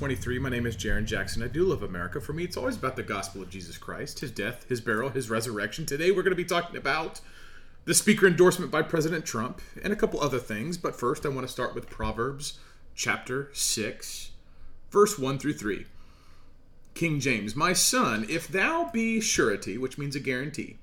2023. My name is Jarrin Jackson. I do love America. For me, it's always about the gospel of Jesus Christ, his death, his burial, his resurrection. Today, we're going to be talking about the speaker endorsement by President Trump and a couple other things. But first, I want to start with Proverbs chapter 6, verse 1 through 3. King James, My son, if thou be surety, which means a guarantee,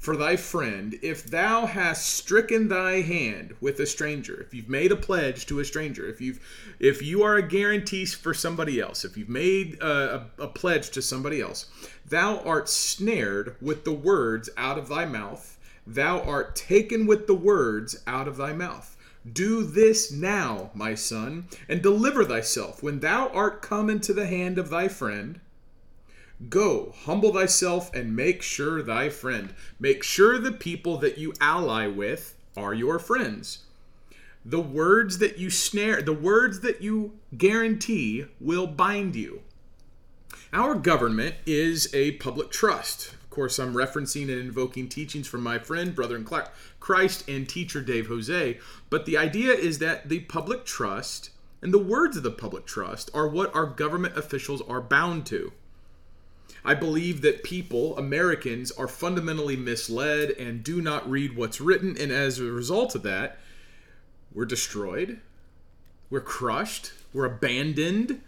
for thy friend, if thou hast stricken thy hand with a stranger, if you've made a pledge to a stranger, if you've if you are a guarantee for somebody else, if you've made a, a, a pledge to somebody else, thou art snared with the words out of thy mouth, thou art taken with the words out of thy mouth. Do this now, my son, and deliver thyself when thou art come into the hand of thy friend Go, humble thyself, and make sure thy friend. Make sure the people that you ally with are your friends. The words that you snare, the words that you guarantee will bind you. Our government is a public trust. Of course, I'm referencing and invoking teachings from my friend, brother in Christ, and teacher Dave Jose. But the idea is that the public trust and the words of the public trust are what our government officials are bound to. I believe that people, Americans, are fundamentally misled and do not read what's written. And as a result of that, we're destroyed, we're crushed, we're abandoned.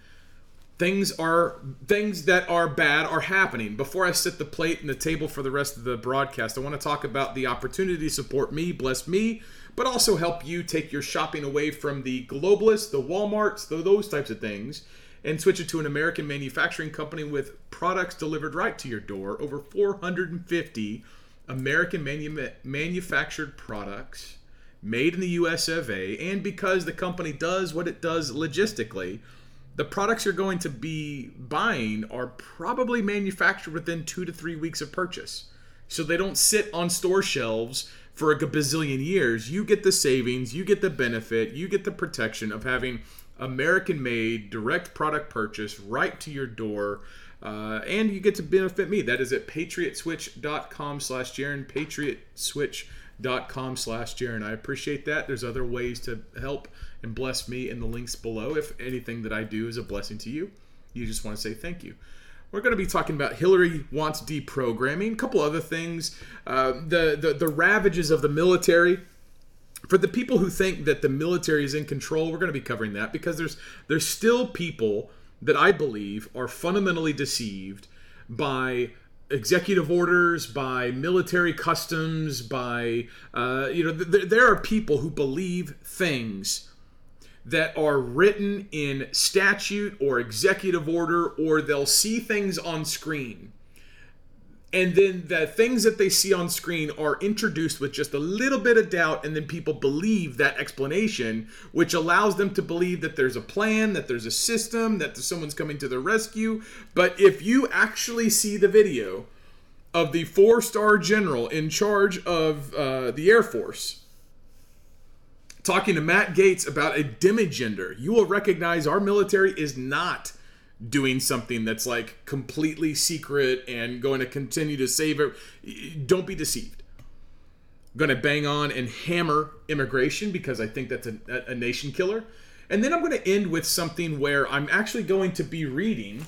Things are things that are bad are happening. Before I set the plate and the table for the rest of the broadcast, I want to talk about the opportunity to support me, bless me, but also help you take your shopping away from the globalists, the Walmarts, those types of things, and switch it to an American manufacturing company with products delivered right to your door. Over 450 American manu- manufactured products made in the US of A. And because the company does what it does logistically, the products you're going to be buying are probably manufactured within two to three weeks of purchase. So they don't sit on store shelves for a bazillion years. You get the savings, you get the benefit, you get the protection of having American made, direct product purchase right to your door. Uh, and you get to benefit me. That is at patriotswitch.com slash Jarrin, patriotswitch.com slash Jarrin. I appreciate that. There's other ways to help and bless me in the links below. If anything that I do is a blessing to you, you just want to say thank you. We're going to be talking about Hillary wants deprogramming, a couple other things, uh, the, the the ravages of the military for the people who think that the military is in control, we're going to be covering that because there's there's still people that I believe are fundamentally deceived by executive orders, by military customs, by uh, you know th- there are people who believe things that are written in statute or executive order, or they'll see things on screen and then the things that they see on screen are introduced with just a little bit of doubt and then people believe that explanation which allows them to believe that there's a plan that there's a system that someone's coming to their rescue. But if you actually see the video of the four star general in charge of uh, the air force talking to Matt Gaetz about a demigender you will recognize our military is not doing something that's like completely secret and going to continue to save it. Don't be deceived. I'm going to bang on and hammer immigration because I think that's a, a nation killer. And then I'm going to end with something where I'm actually going to be reading.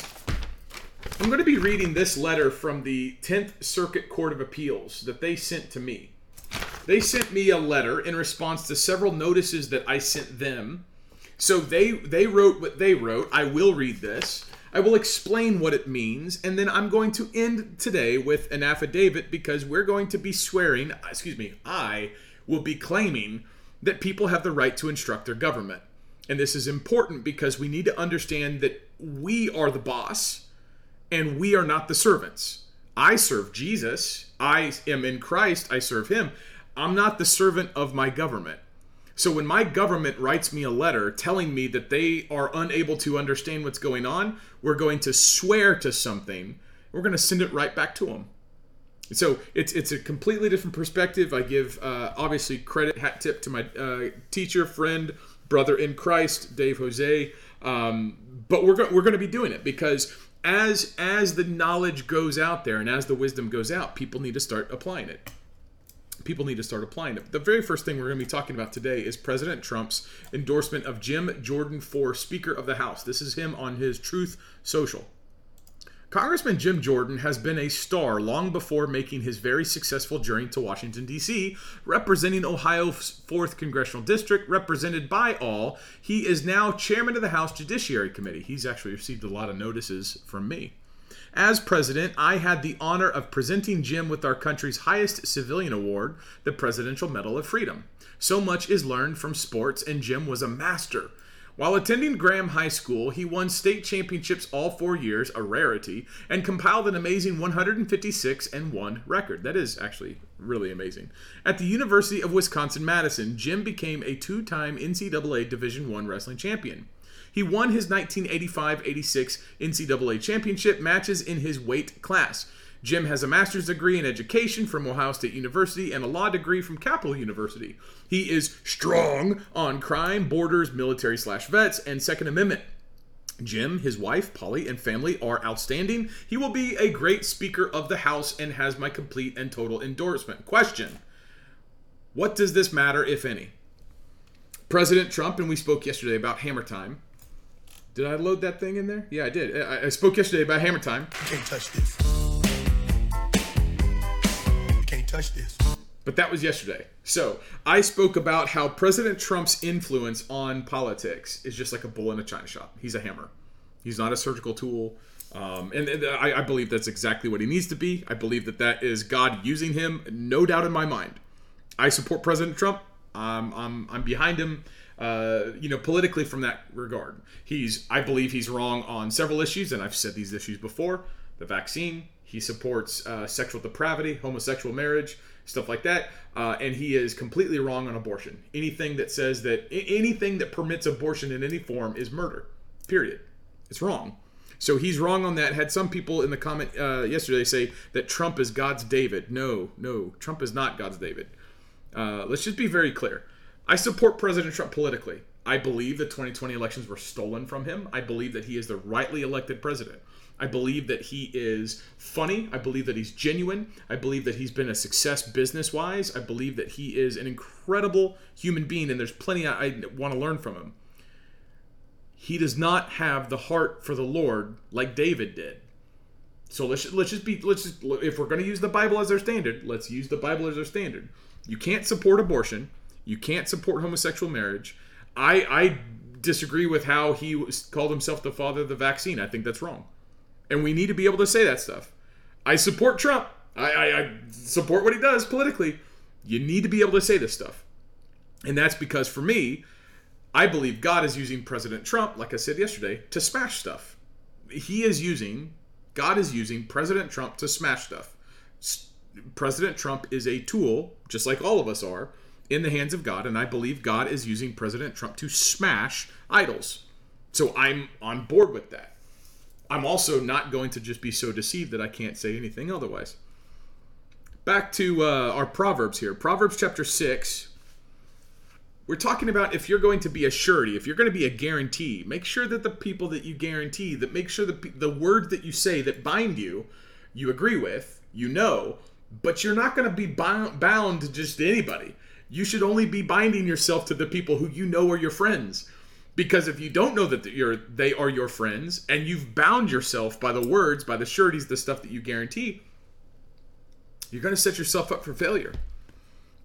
I'm going to be reading this letter from the 10th Circuit Court of Appeals that they sent to me. They sent me a letter in response to several notices that I sent them so they they wrote what they wrote. I will read this. I will explain what it means, and then I'm going to end today with an affidavit because we're going to be swearing, excuse me, I will be claiming that people have the right to instruct their government. And this is important because we need to understand that we are the boss and we are not the servants. I serve Jesus. I am in Christ. I serve him. I'm not the servant of my government. So when my government writes me a letter telling me that they are unable to understand what's going on, we're going to swear to something. We're going to send it right back to them. So it's it's a completely different perspective. I give uh, obviously credit hat tip to my uh, teacher, friend, brother in Christ, Dave Jose. Um, but we're go- we're going to be doing it because as as the knowledge goes out there and as the wisdom goes out, people need to start applying it people need to start applying it. The very first thing we're going to be talking about today is President Trump's endorsement of Jim Jordan for Speaker of the House. This is him on his Truth Social. Congressman Jim Jordan has been a star long before making his very successful journey to Washington, D.C., representing Ohio's 4th Congressional District, represented by all. He is now chairman of the House Judiciary Committee. He's actually received a lot of notices from me. As president, I had the honor of presenting Jim with our country's highest civilian award, the Presidential Medal of Freedom. So much is learned from sports, and Jim was a master. While attending Graham High School, he won state championships all four years, a rarity, and compiled an amazing 156 and 1 record. That is actually really amazing. At the University of Wisconsin Madison, Jim became a two-time NCAA Division I wrestling champion. He won his 1985 86 NCAA championship matches in his weight class. Jim has a master's degree in education from Ohio State University and a law degree from Capital University. He is strong on crime, borders, military slash vets, and Second Amendment. Jim, his wife, Polly, and family are outstanding. He will be a great Speaker of the House and has my complete and total endorsement. Question What does this matter, if any? President Trump, and we spoke yesterday about hammer time, did I load that thing in there? Yeah, I did. I, I spoke yesterday about Hammer Time. You can't touch this. You can't touch this. But that was yesterday. So I spoke about how President Trump's influence on politics is just like a bull in a china shop. He's a hammer. He's not a surgical tool. Um, and, and I, I believe that's exactly what he needs to be. I believe that that is God using him, no doubt in my mind. I support President Trump. Um, I'm, I'm behind him uh, you know, politically from that regard. He's, I believe, he's wrong on several issues, and I've said these issues before. The vaccine. He supports uh, sexual depravity, homosexual marriage, stuff like that, uh, and he is completely wrong on abortion. Anything that says that anything that permits abortion in any form is murder. Period. It's wrong. So he's wrong on that. Had some people in the comment uh, yesterday say that Trump is God's David. No, no, Trump is not God's David. Uh, let's just be very clear. I support President Trump politically. I believe the 2020 elections were stolen from him. I believe that he is the rightly elected president. I believe that he is funny. I believe that he's genuine. I believe that he's been a success business wise. I believe that he is an incredible human being, and there's plenty I, I want to learn from him. He does not have the heart for the Lord like David did. So let's let's just be let's just if we're going to use the Bible as our standard, let's use the Bible as our standard. You can't support abortion. You can't support homosexual marriage. I I disagree with how he was, called himself the father of the vaccine. I think that's wrong, and we need to be able to say that stuff. I support Trump. I, I, I support what he does politically. You need to be able to say this stuff, and that's because for me, I believe God is using President Trump, like I said yesterday, to smash stuff. He is using God is using President Trump to smash stuff. President Trump is a tool, just like all of us are, in the hands of God, and I believe God is using President Trump to smash idols. So I'm on board with that. I'm also not going to just be so deceived that I can't say anything otherwise. Back to uh, our Proverbs here. Proverbs chapter 6. We're talking about if you're going to be a surety, if you're going to be a guarantee, make sure that the people that you guarantee, that make sure that the words that you say that bind you, you agree with, you know, but you're not going to be bound, bound to just anybody you should only be binding yourself to the people who you know are your friends. Because if you don't know that you're, they are your friends and you've bound yourself by the words, by the sureties, the stuff that you guarantee, you're going to set yourself up for failure.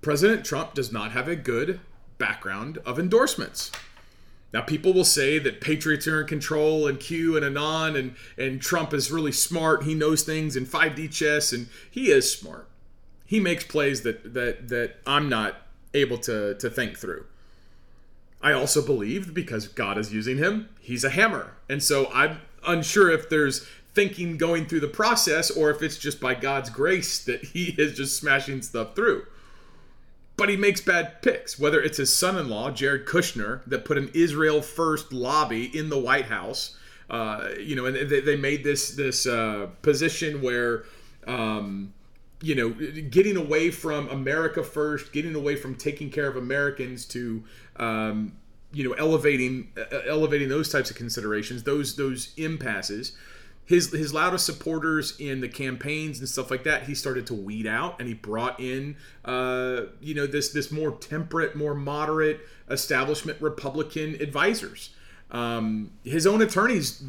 President Trump does not have a good background of endorsements. Now, people will say that patriots are in control and Q and Anon, and, and Trump is really smart. He knows things in 5D chess, and he is smart. He makes plays that, that, that I'm not able to to think through. I also believe because God is using him, he's a hammer. And so I'm unsure if there's thinking going through the process or if it's just by God's grace that he is just smashing stuff through. but he makes bad picks. Whether it's his son-in-law Jared Kushner that put an Israel first lobby in the White House, uh, you know, and they, they made this this uh, position where. Um, you know, getting away from America first, getting away from taking care of Americans to, um, you know, elevating uh, elevating those types of considerations, those those impasses. His his loudest supporters in the campaigns and stuff like that, he started to weed out, and he brought in, uh, you know, this this more temperate, more moderate establishment Republican advisors. Um, his own attorneys,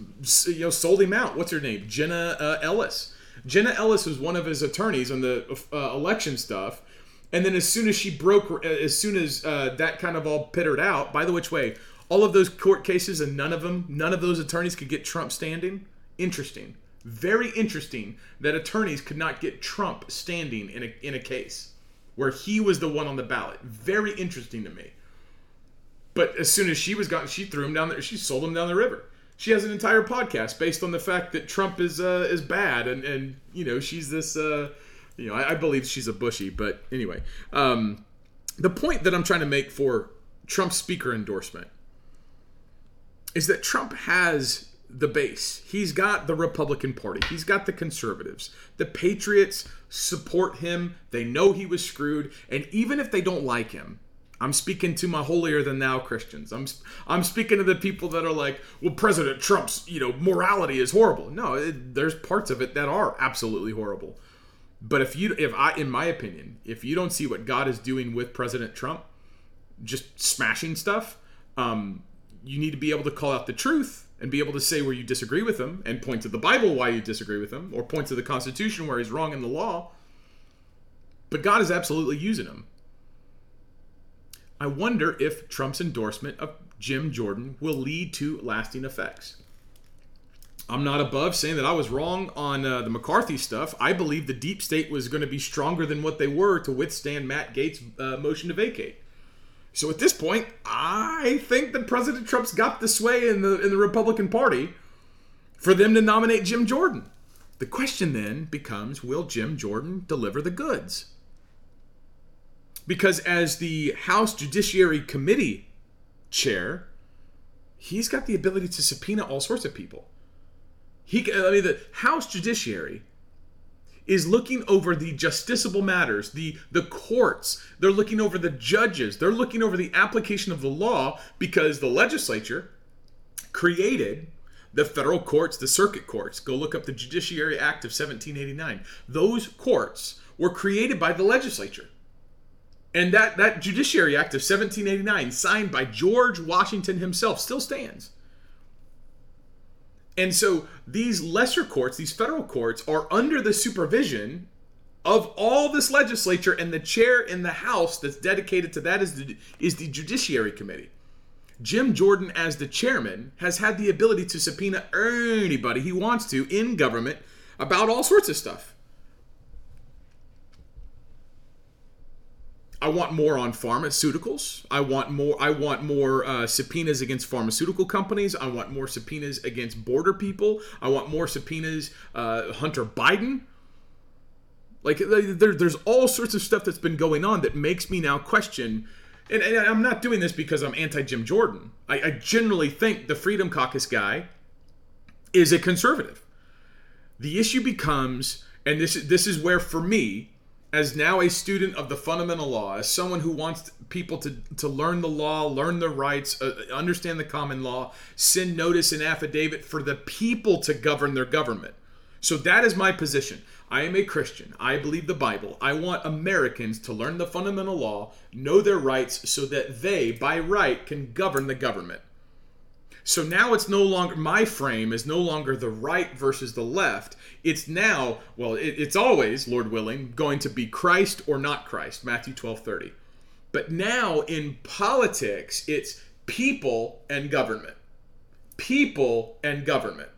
you know, sold him out. What's her name? Jenna uh, Ellis Jenna Ellis was one of his attorneys on the uh, election stuff. And then as soon as she broke, as soon as uh, that kind of all pittered out, by the which way, all of those court cases and none of them, none of those attorneys could get Trump standing. Interesting. Very interesting that attorneys could not get Trump standing in a, in a case where he was the one on the ballot. Very interesting to me. But as soon as she was gone, she threw him down there. She sold him down the river she has an entire podcast based on the fact that Trump is uh, is bad, and and you know she's this. Uh, you know, I, I believe she's a bushy, but anyway, um, the point that I'm trying to make for Trump's speaker endorsement is that Trump has the base. He's got the Republican Party. He's got the conservatives. The Patriots support him. They know he was screwed, and even if they don't like him, I'm speaking to my holier than thou Christians. I'm I'm speaking to the people that are like, well, President Trump's you know morality is horrible. No, it, there's parts of it that are absolutely horrible. But if you, if I, in my opinion, if you don't see what God is doing with President Trump, just smashing stuff, um, you need to be able to call out the truth and be able to say where you disagree with him and point to the Bible why you disagree with him or point to the Constitution where he's wrong in the law. But God is absolutely using him. I wonder if Trump's endorsement of Jim Jordan will lead to lasting effects. I'm not above saying that I was wrong on uh, the McCarthy stuff. I believe the deep state was going to be stronger than what they were to withstand Matt Gaetz' uh, motion to vacate. So at this point, I think that President Trump's got the sway in the in the Republican Party for them to nominate Jim Jordan. The question then becomes, will Jim Jordan deliver the goods? Because as the House Judiciary Committee chair, he's got the ability to subpoena all sorts of people. He, I mean, the House Judiciary is looking over the justiciable matters, the the courts. They're looking over the judges. They're looking over the application of the law because the legislature created the federal courts, the circuit courts. Go look up the Judiciary Act of 1789. Those courts were created by the legislature. And that, that Judiciary Act of 1789, signed by George Washington himself, still stands. And so these lesser courts, these federal courts, are under the supervision of all this legislature, and the chair in the House that's dedicated to that is the, is the Judiciary Committee. Jim Jordan, as the chairman, has had the ability to subpoena anybody he wants to in government about all sorts of stuff. I want more on pharmaceuticals. I want more. I want more uh, subpoenas against pharmaceutical companies. I want more subpoenas against border people. I want more subpoenas. Uh, Hunter Biden. Like there, there's all sorts of stuff that's been going on that makes me now question. And, and I'm not doing this because I'm anti Jim Jordan. I, I generally think the Freedom Caucus guy is a conservative. The issue becomes, and this this is where for me as now a student of the fundamental law, as someone who wants people to, to learn the law, learn the rights, uh, understand the common law, send notice and affidavit for the people to govern their government. So that is my position. I am a Christian. I believe the Bible. I want Americans to learn the fundamental law, know their rights, so that they, by right, can govern the government. So now it's no longer my frame is no longer the right versus the left. It's now, well, it, it's always, Lord willing, going to be Christ or not Christ, Matthew 12 30. But now in politics, it's people and government. People and government.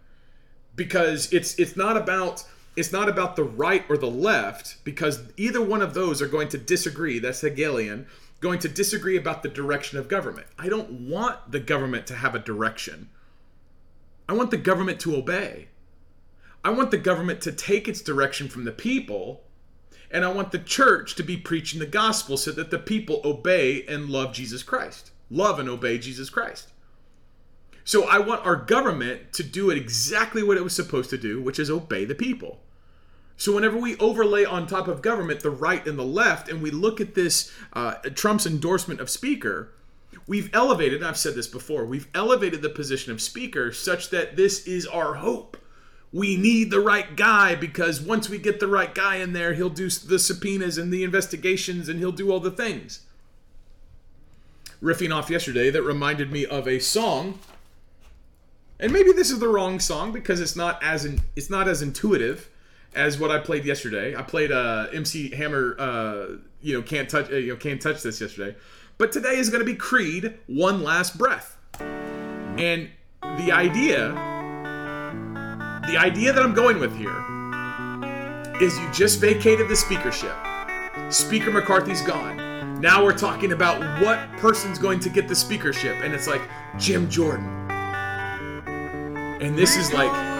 Because it's it's not about it's not about the right or the left, because either one of those are going to disagree. That's Hegelian going to disagree about the direction of government. I don't want the government to have a direction. I want the government to obey. I want the government to take its direction from the people And I want the church to be preaching the gospel so that the people obey and love Jesus Christ. Love and obey Jesus Christ. So I want our government to do it exactly what it was supposed to do, which is obey the people. So whenever we overlay on top of government the right and the left, and we look at this uh, Trump's endorsement of speaker, we've elevated. I've said this before. We've elevated the position of speaker such that this is our hope. We need the right guy because once we get the right guy in there, he'll do the subpoenas and the investigations, and he'll do all the things. Riffing off yesterday, that reminded me of a song and maybe this is the wrong song because it's not as in, it's not as intuitive as what I played yesterday. I played uh, MC Hammer, uh, you know, can't touch, uh, you know, can't touch this yesterday. But today is going to be Creed, One Last Breath, and the idea, the idea that I'm going with here, is you just vacated the speakership. Speaker McCarthy's gone. Now we're talking about what person's going to get the speakership, and it's like Jim Jordan. And this is like,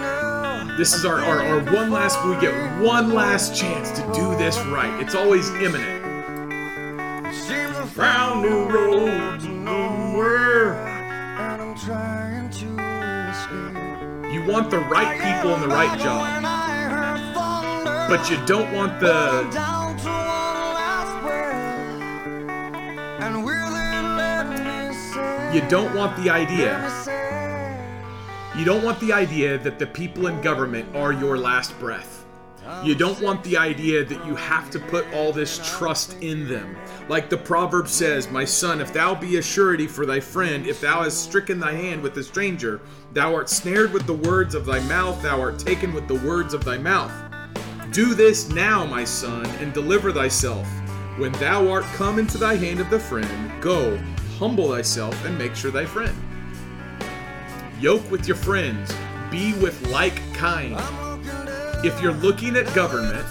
this is our, our, our one last, we get one last chance to do this right. It's always imminent. Round the road to nowhere. You want the right people in the right job. But you don't want the you don't want the idea you don't want the idea that the people in government are your last breath. You don't want the idea that you have to put all this trust in them. Like the proverb says, My son, if thou be a surety for thy friend, if thou hast stricken thy hand with a stranger, thou art snared with the words of thy mouth, thou art taken with the words of thy mouth. Do this now, my son, and deliver thyself. When thou art come into thy hand of the friend, go, humble thyself, and make sure thy friend. Yoke with your friends. Be with like kind. If you're looking at government,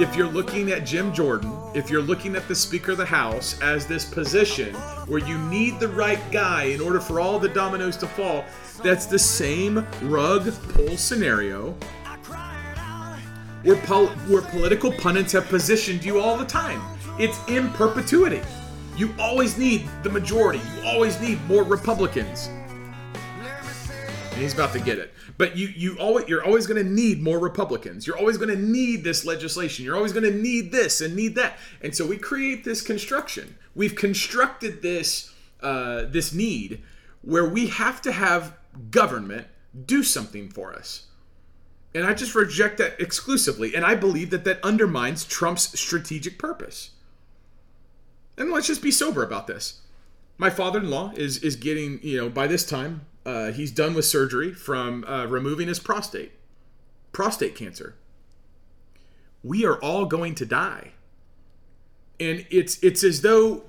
if you're looking at Jim Jordan, if you're looking at the Speaker of the House as this position where you need the right guy in order for all the dominoes to fall, that's the same rug pull scenario where, pol- where political pundits have positioned you all the time. It's in perpetuity. You always need the majority, you always need more Republicans he's about to get it. But you you always you're always going to need more Republicans. You're always going to need this legislation. You're always going to need this and need that. And so we create this construction. We've constructed this uh, this need where we have to have government do something for us. And I just reject that exclusively. And I believe that that undermines Trump's strategic purpose. And let's just be sober about this. My father-in-law is is getting, you know, by this time, uh, he's done with surgery from uh, removing his prostate, prostate cancer. We are all going to die, and it's it's as though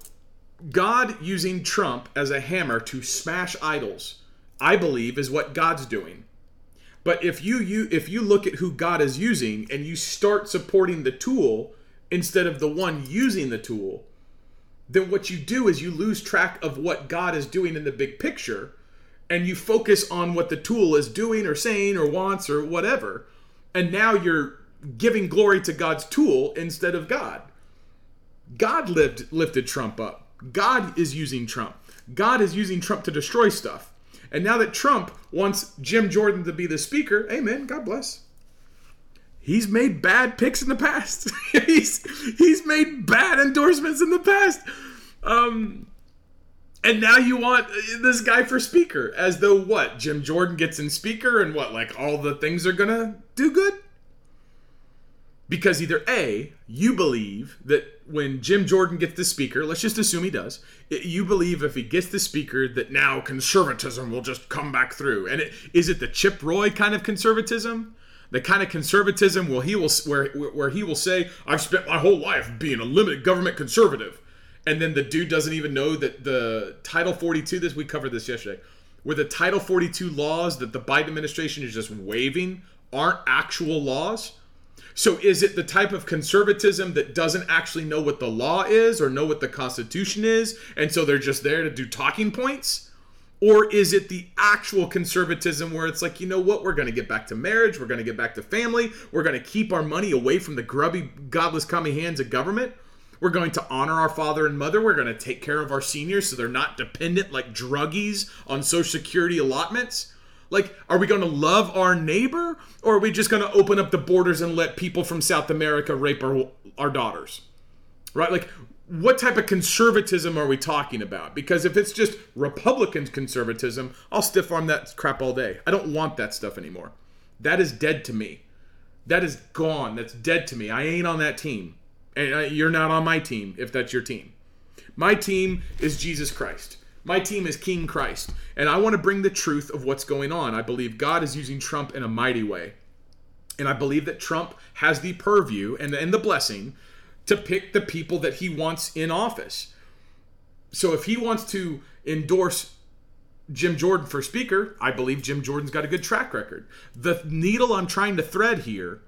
God using Trump as a hammer to smash idols. I believe is what God's doing. But if you you if you look at who God is using and you start supporting the tool instead of the one using the tool, then what you do is you lose track of what God is doing in the big picture and you focus on what the tool is doing or saying or wants or whatever. And now you're giving glory to God's tool instead of God. God lived, lifted Trump up. God is using Trump. God is using Trump to destroy stuff. And now that Trump wants Jim Jordan to be the speaker, amen, God bless. He's made bad picks in the past. he's he's made bad endorsements in the past. Um, and now you want uh, this guy for speaker, as though what? Jim Jordan gets in speaker and what? Like all the things are gonna do good? Because either A, you believe that when Jim Jordan gets the speaker, let's just assume he does, you believe if he gets the speaker that now conservatism will just come back through. And it, is it the Chip Roy kind of conservatism? The kind of conservatism where he will where where he will say, "I've spent my whole life being a limited government conservative." And then the dude doesn't even know that the Title 42 this we covered this yesterday where the Title 42 laws that the Biden administration is just waiving aren't actual laws. So is it the type of conservatism that doesn't actually know what the law is or know what the constitution is and so they're just there to do talking points? Or is it the actual conservatism where it's like, you know what, we're going to get back to marriage, we're going to get back to family, we're going to keep our money away from the grubby, godless, commie hands of government? We're going to honor our father and mother. We're going to take care of our seniors so they're not dependent like druggies on Social Security allotments. Like, are we going to love our neighbor or are we just going to open up the borders and let people from South America rape our, our daughters? Right? Like, what type of conservatism are we talking about? Because if it's just Republican conservatism, I'll stiff arm that crap all day. I don't want that stuff anymore. That is dead to me. That is gone. That's dead to me. I ain't on that team. And you're not on my team if that's your team. My team is Jesus Christ. My team is King Christ. And I want to bring the truth of what's going on. I believe God is using Trump in a mighty way. And I believe that Trump has the purview and and the blessing to pick the people that he wants in office. So if he wants to endorse Jim Jordan for speaker, I believe Jim Jordan's got a good track record. The needle I'm trying to thread here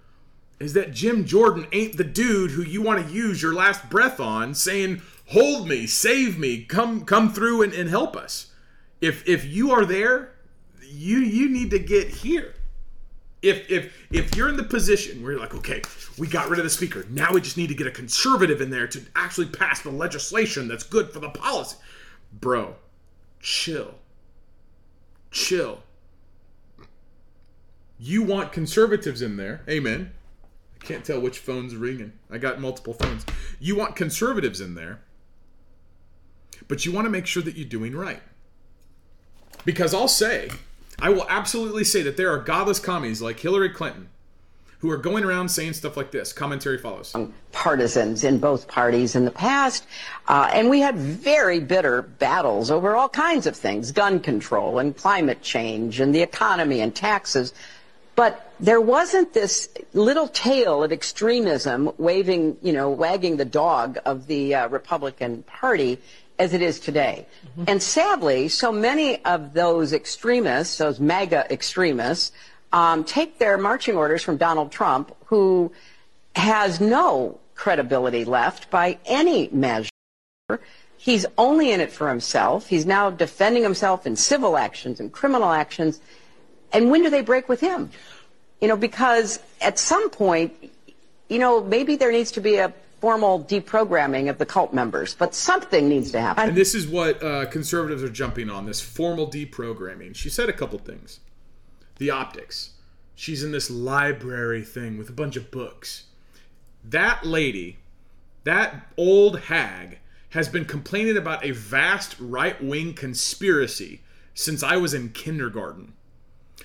is that Jim Jordan ain't the dude who you want to use your last breath on saying, hold me, save me, come come through and, and help us. If if you are there, you you need to get here. If if if you're in the position where you're like, okay, we got rid of the speaker, now we just need to get a conservative in there to actually pass the legislation that's good for the policy. Bro, chill. Chill. You want conservatives in there. Amen. I can't tell which phone's ringing. I got multiple phones. You want conservatives in there, but you want to make sure that you're doing right. Because I'll say, I will absolutely say that there are godless commies like Hillary Clinton who are going around saying stuff like this. Commentary follows. Partisans in both parties in the past. Uh, and we had very bitter battles over all kinds of things gun control and climate change and the economy and taxes. But there wasn't this little tail of extremism waving, you know, wagging the dog of the uh, Republican Party as it is today. Mm-hmm. And sadly, so many of those extremists, those MAGA extremists, um, take their marching orders from Donald Trump, who has no credibility left by any measure. He's only in it for himself. He's now defending himself in civil actions and criminal actions. And when do they break with him? You know, because at some point, you know, maybe there needs to be a formal deprogramming of the cult members, but something needs to happen. And this is what uh, conservatives are jumping on this formal deprogramming. She said a couple things. The optics. She's in this library thing with a bunch of books. That lady, that old hag, has been complaining about a vast right wing conspiracy since I was in kindergarten.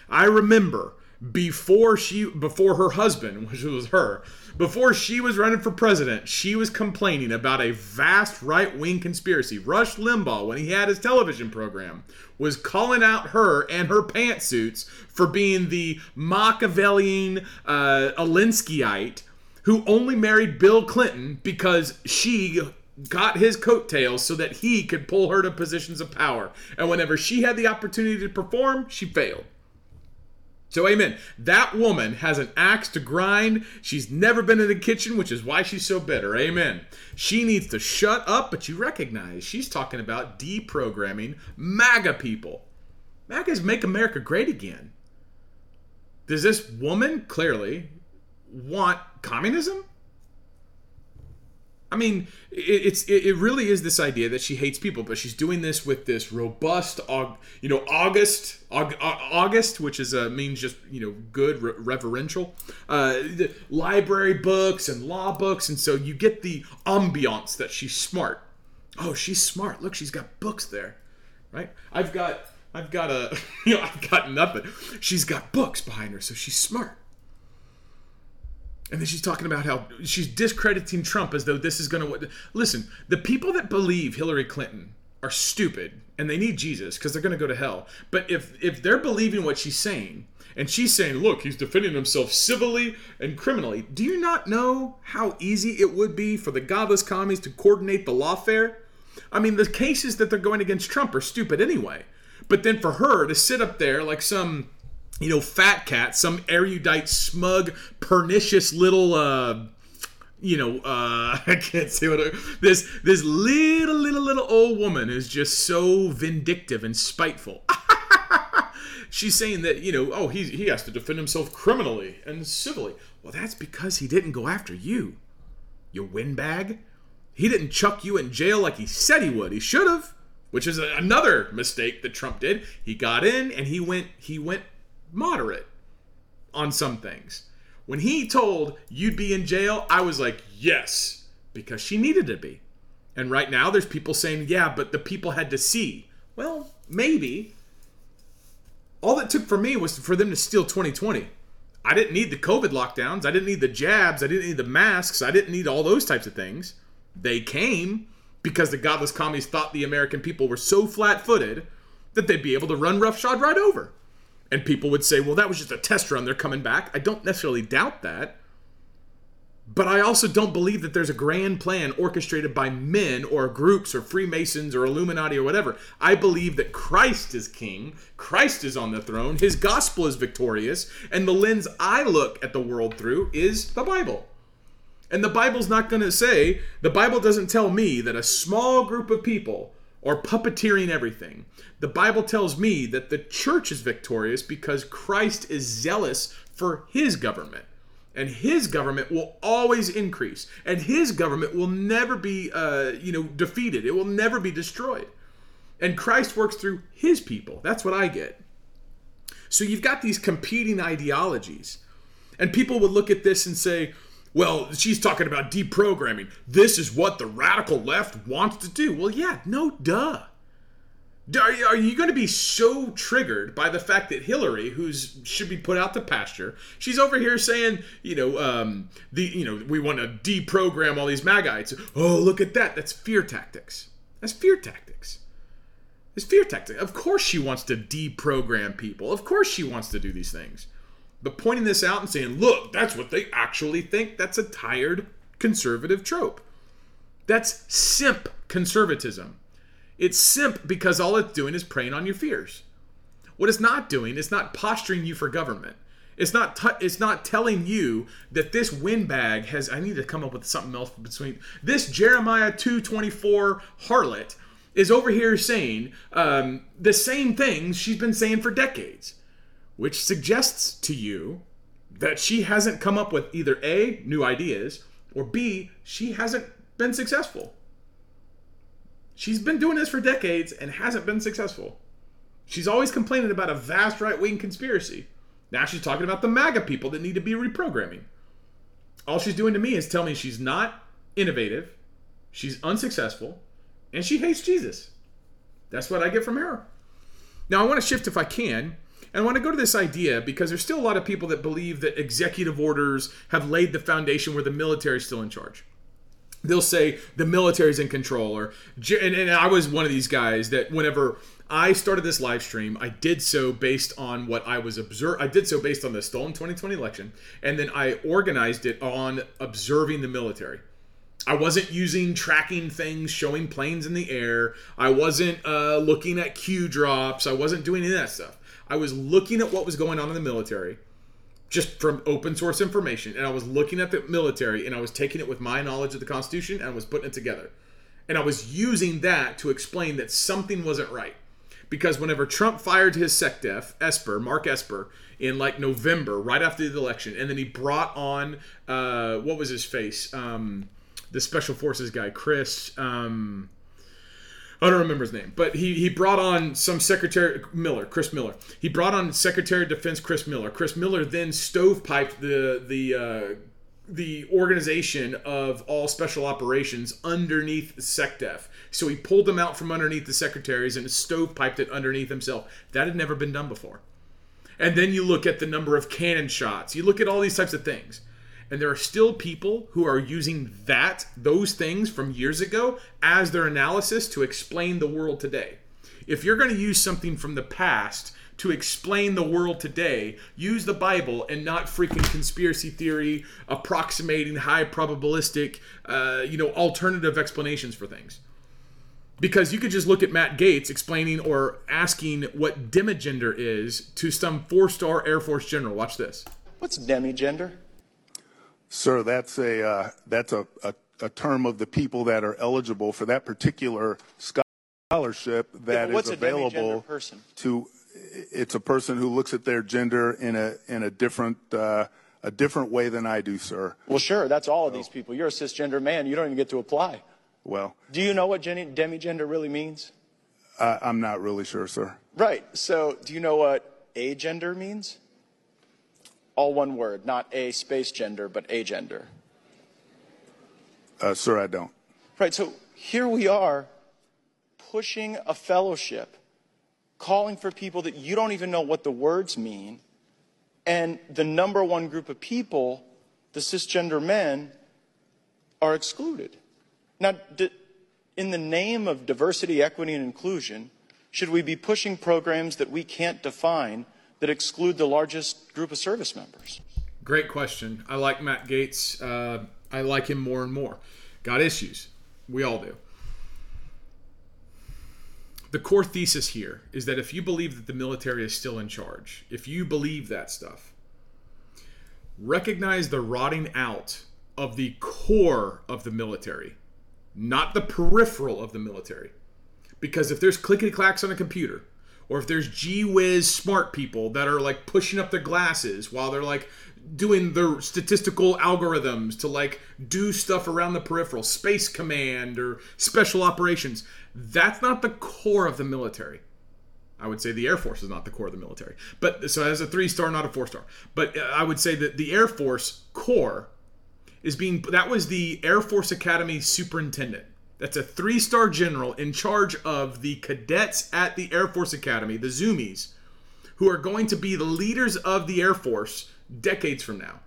I remember before she before her husband, which was her, before she was running for president, she was complaining about a vast right-wing conspiracy. Rush Limbaugh, when he had his television program, was calling out her and her pantsuits for being the Machiavellian uh, Alinskyite who only married Bill Clinton because she got his coattails so that he could pull her to positions of power. And whenever she had the opportunity to perform, she failed. So, amen. That woman has an axe to grind. She's never been in the kitchen, which is why she's so bitter. Amen. She needs to shut up, but you recognize she's talking about deprogramming MAGA people. MAGA's Make America Great Again. Does this woman clearly want communism? I mean, it's it really is this idea that she hates people, but she's doing this with this robust, you know, August, August, which is uh, means just you know good, reverential, uh, library books and law books, and so you get the ambiance that she's smart. Oh, she's smart. Look, she's got books there, right? I've got, I've got a, you know, I've got nothing. She's got books behind her, so she's smart. And then she's talking about how she's discrediting Trump as though this is going to. Listen, the people that believe Hillary Clinton are stupid and they need Jesus because they're going to go to hell. But if if they're believing what she's saying and she's saying, "Look, he's defending himself civilly and criminally," do you not know how easy it would be for the godless commies to coordinate the lawfare? I mean, the cases that they're going against Trump are stupid anyway. But then for her to sit up there like some you know, fat cat, some erudite, smug, pernicious little, uh, you know, uh, I can't say what this this little little little old woman is just so vindictive and spiteful. She's saying that you know, oh, he he has to defend himself criminally and civilly. Well, that's because he didn't go after you, you windbag. He didn't chuck you in jail like he said he would. He should have, which is another mistake that Trump did. He got in and he went he went moderate on some things. When he told you'd be in jail, I was like, yes, because she needed to be. And right now, there's people saying, yeah, but the people had to see. Well, maybe. All it took for me was for them to steal 2020. I didn't need the COVID lockdowns. I didn't need the jabs. I didn't need the masks. I didn't need all those types of things. They came because the godless commies thought the American people were so flat footed that they'd be able to run roughshod right over. And people would say, well, that was just a test run. They're coming back. I don't necessarily doubt that. But I also don't believe that there's a grand plan orchestrated by men or groups or Freemasons or Illuminati or whatever. I believe that Christ is king, Christ is on the throne, his gospel is victorious, and the lens I look at the world through is the Bible. And the Bible's not going to say, the Bible doesn't tell me that a small group of people are puppeteering everything. The Bible tells me that the church is victorious because Christ is zealous for his government. And his government will always increase. And his government will never be uh, you know defeated. It will never be destroyed. And christ works through his people. That's what i get. So you've got these competing ideologies. And people would look at this and say well she's talking about deprogramming this is what the radical left wants to do well yeah no duh are you, are you going to be so triggered by the fact that Hillary, who's should be put out to pasture, she's over here saying, you know, um, the you know we want to deprogram all these Magites. Oh, look at that! That's fear tactics. That's fear tactics. It's fear tactics. Of course, she wants to deprogram people. Of course, she wants to do these things. But pointing this out and saying, look, that's what they actually think. That's a tired conservative trope. That's simp conservatism. It's simp because all it's doing is preying on your fears. What it's not doing is not posturing you for government. It's not t- it's not telling you that this windbag has I need to come up with something else between this Jeremiah 224 harlot is over here saying um, the same things she's been saying for decades, which suggests to you that she hasn't come up with either A, new ideas, or B, she hasn't been successful. She's been doing this for decades and hasn't been successful. She's always complaining about a vast right wing conspiracy. Now she's talking about the MAGA people that need to be reprogramming. All she's doing to me is tell me she's not innovative, she's unsuccessful, and she hates Jesus. That's what I get from her. Now I want to shift if I can, and I want to go to this idea because there's still a lot of people that believe that executive orders have laid the foundation where the military is still in charge they'll say the military's in control or and, and i was one of these guys that whenever i started this live stream i did so based on what i was observe i did so based on the stolen 2020 election and then i organized it on observing the military I wasn't using tracking things, showing planes in the air. I wasn't uh, looking at Q drops. I wasn't doing any of that stuff. I was looking at what was going on in the military just from open source information and I was looking at the military and I was taking it with my knowledge of the Constitution and I was putting it together. And I was using that to explain that something wasn't right. Because whenever Trump fired his SecDef, Esper, Mark Esper, in like November, right after the election, and then he brought on, uh, what was his face? Um, the Special Forces guy, Chris. Um, I don't remember his name, but he, he brought on some Secretary Miller, Chris Miller. He brought on Secretary of Defense Chris Miller. Chris Miller then stovepiped the the uh, the organization of all special operations underneath SecDef. So he pulled them out from underneath the secretaries and stovepiped it underneath himself. That had never been done before. And then you look at the number of cannon shots. You look at all these types of things and there are still people who are using that those things from years ago as their analysis to explain the world today if you're going to use something from the past to explain the world today use the bible and not freaking conspiracy theory approximating high probabilistic uh, you know alternative explanations for things because you could just look at Matt Gaetz explaining or asking what demigender is to some four-star Air Force general. Watch this. What's demigender? Sir, that's a uh, that's a, a, a term of the people that are eligible for that particular scholarship that what's is available to. It's a person who looks at their gender in a in a different uh, a different way than I do, sir. Well, sure, that's all of these people. You're a cisgender man. You don't even get to apply. Well, Do you know what demigender really means? I, I'm not really sure, sir. Right. So, do you know what agender means? All one word, not a space gender, but agender. Uh, sir, I don't. Right. So here we are pushing a fellowship, calling for people that you don't even know what the words mean. And the number one group of people, the cisgender men, are excluded. Now, d- in the name of diversity, equity, and inclusion, should we be pushing programs that we can't define that exclude the largest group of service members? Great question. I like Matt Gaetz. Uh, I like him more and more. Got issues. We all do. The core thesis here is that if you believe that the military is still in charge, if you believe that stuff, recognize the rotting out of the core of the military, not the peripheral of the military. Because if there's clickety clacks on a computer, or if there's gee whiz smart people that are like pushing up their glasses while they're like doing their statistical algorithms to like do stuff around the peripheral, space command or special operations, that's not the core of the military. I would say the Air Force is not the core of the military. But so as a three star, not a four star. But uh, I would say that the Air Force core is being that was the Air Force Academy superintendent. That's a three star general in charge of the cadets at the Air Force Academy, the Zoomies, who are going to be the leaders of the Air Force decades from now.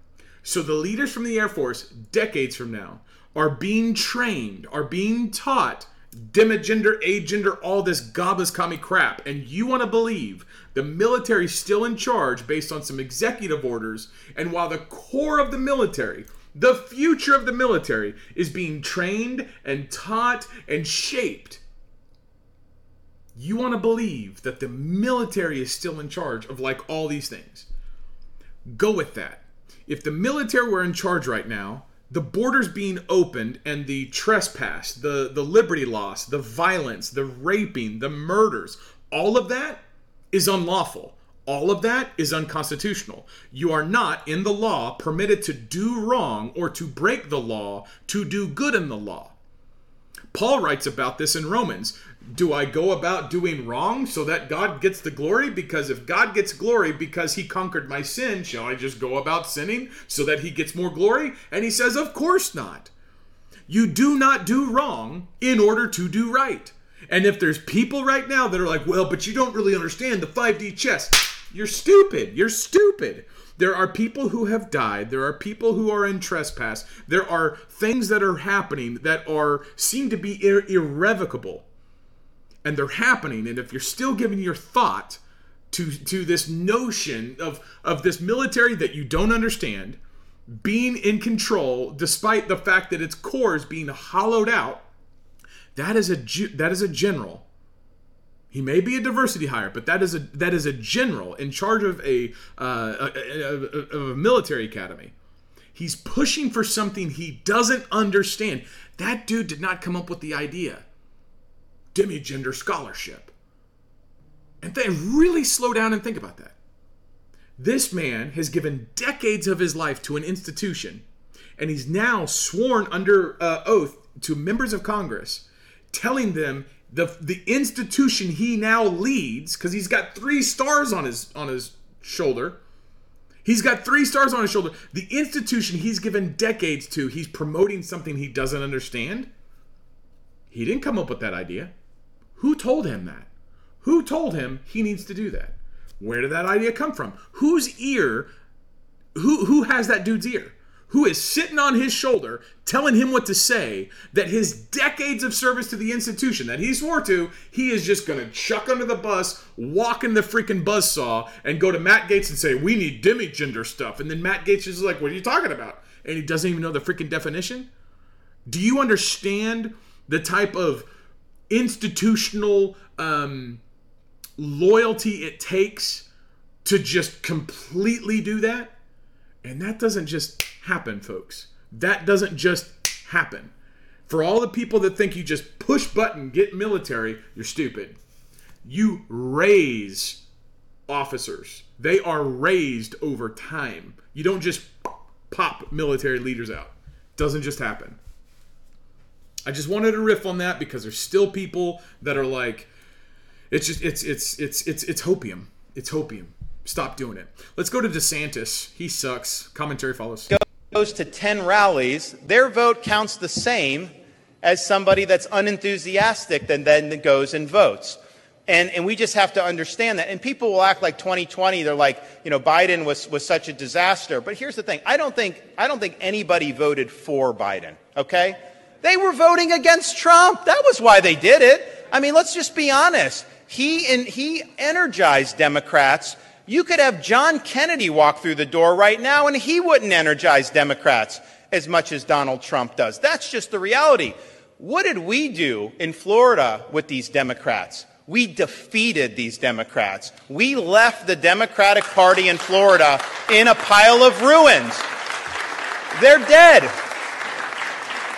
So the leaders from the Air Force decades from now are being trained, are being taught demigender, agender, all this gobblers commie crap, and you want to believe the military's still in charge based on some executive orders, and while the core of the military, the future of the military, is being trained and taught and shaped, you want to believe that the military is still in charge of like all these things. Go with that. If the military were in charge right now, the borders being opened and the trespass, the, the liberty loss, the violence, the raping, the murders, all of that is unlawful. All of that is unconstitutional. You are not, in the law, permitted to do wrong or to break the law to do good in the law. Paul writes about this in Romans. Do I go about doing wrong so that God gets the glory? Because if God gets glory because he conquered my sin, shall I just go about sinning so that he gets more glory? And he says, Of course not. You do not do wrong in order to do right. And if there's people right now that are like, well, but you don't really understand the 5D chess, you're stupid. You're stupid. There are people who have died. There are people who are in trespass. There are things that are happening that are seem to be ir- irrevocable. And they're happening. And if you're still giving your thought to to this notion of of this military that you don't understand being in control despite the fact that its core is being hollowed out, that is a that is a general he may be a diversity hire, but that is a that is a general in charge of a, uh, a, a, a, a military academy. He's pushing for something he doesn't understand. That dude did not come up with the idea. Demigender scholarship. And then really slow down and think about that. This man has given decades of his life to an institution, and he's now sworn under uh, oath to members of Congress, telling them the the institution he now leads because he's got three stars on his on his shoulder. He's got three stars on his shoulder. The institution he's given decades to, he's promoting something he doesn't understand. He didn't come up with that idea. Who told him that? Who told him he needs to do that? Where did that idea come from? Whose ear? Who who has that dude's ear? Who is sitting on his shoulder telling him what to say that his decades of service to the institution that he swore to, he is just going to chuck under the bus, walk in the freaking buzzsaw, and go to Matt Gaetz and say, We need demigender stuff. And then Matt Gaetz is like, What are you talking about? And he doesn't even know the freaking definition. Do you understand the type of institutional um, loyalty it takes to just completely do that? And that doesn't just happen, folks. That doesn't just happen. For all the people that think you just push button, get military, you're stupid. You raise officers. They are raised over time. You don't just pop military leaders out. Doesn't just happen. I just wanted to riff on that because there's still people that are like, it's just it's it's it's it's it's hopium. It's hopium. Stop doing it. Let's go to DeSantis. He sucks. Commentary follows. Goes to 10 rallies, their vote counts the same as somebody that's unenthusiastic and then goes and votes. And, and we just have to understand that. And people will act like 2020, they're like, you know, Biden was, was such a disaster. But here's the thing I don't, think, I don't think anybody voted for Biden, okay? They were voting against Trump. That was why they did it. I mean, let's just be honest. He, and he energized Democrats you could have John Kennedy walk through the door right now and he wouldn't energize Democrats as much as Donald Trump does. That's just the reality. What did we do in Florida with these Democrats? We defeated these Democrats. We left the Democratic Party in Florida in a pile of ruins. They're dead.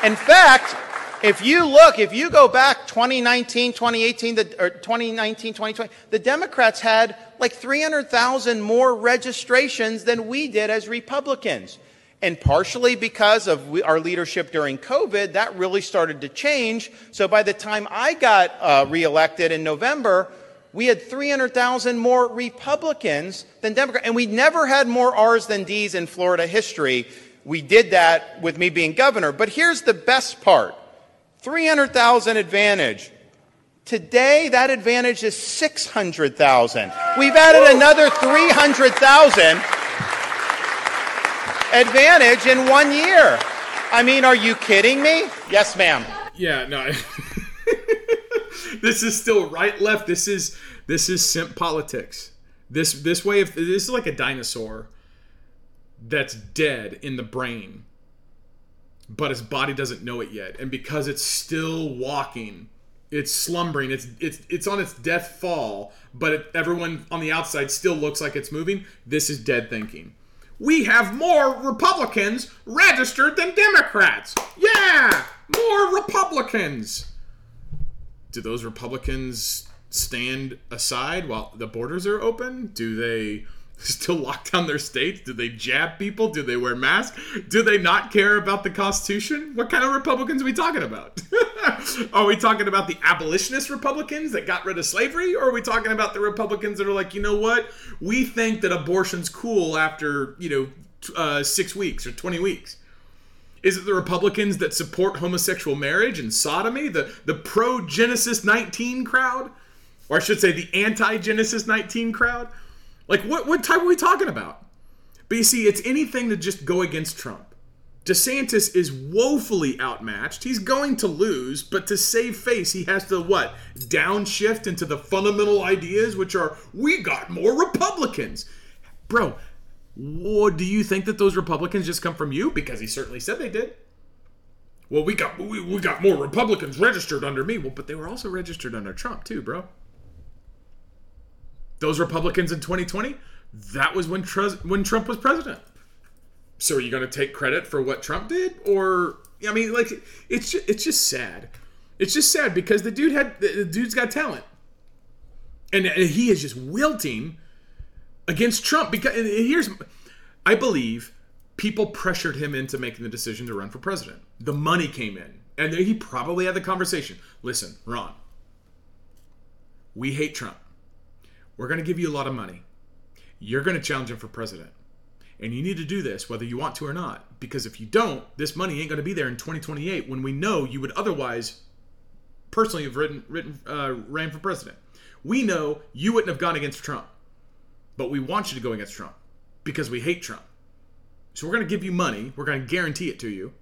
In fact, if you look, if you go back 2019, 2018, the, or 2019, 2020, the Democrats had like 300,000 more registrations than we did as Republicans. And partially because of our leadership during COVID, that really started to change. So by the time I got uh, reelected in November, we had 300,000 more Republicans than Democrats. And we never had more R's than D's in Florida history. We did that with me being governor. But here's the best part 300,000 advantage. Today, that advantage is 600,000. We've added another 300,000 advantage in one year. I mean, are you kidding me? Yes, ma'am. Yeah, no. this is still right left. This is this is simp politics. This this way of this is like a dinosaur that's dead in the brain but his body doesn't know it yet. And because it's still walking, it's slumbering, it's it's it's on its death fall, but it, everyone on the outside still looks like it's moving. This is dead thinking. We have more Republicans registered than Democrats. Yeah, more Republicans. Do those Republicans stand aside while the borders are open? Do they still lock down their states? Do they jab people? Do they wear masks? Do they not care about the Constitution? What kind of Republicans are we talking about? are we talking about the abolitionist Republicans that got rid of slavery? Or are we talking about the Republicans that are like, you know what? We think that abortion's cool after, you know, uh, six weeks or 20 weeks. Is it the Republicans that support homosexual marriage and sodomy? The, the pro Genesis 19 crowd? Or I should say, the anti Genesis 19 crowd? Like, what, what type are we talking about? But you see, it's anything to just go against Trump. DeSantis is woefully outmatched. He's going to lose, but to save face, he has to what? Downshift into the fundamental ideas, which are we got more Republicans. Bro, what, do you think that those Republicans just come from you? Because he certainly said they did. Well, we got we, we got more Republicans registered under me. Well, but they were also registered under Trump too, bro those Republicans in 2020, that was when when Trump was president. So are you going to take credit for what Trump did, or I mean, like it's just, it's just sad. It's just sad because the dude had the dude's got talent, and he is just wilting against Trump. Because here's, I believe people pressured him into making the decision to run for president. The money came in, and he probably had the conversation. Listen, Ron, we hate Trump we're going to give you a lot of money. You're going to challenge him for president. And you need to do this whether you want to or not. Because if you don't, this money ain't going to be there in 2028 when we know you would otherwise personally have written, written uh, ran for president. We know you wouldn't have gone against Trump. But we want you to go against Trump because we hate Trump. So we're going to give you money. We're going to guarantee it to you.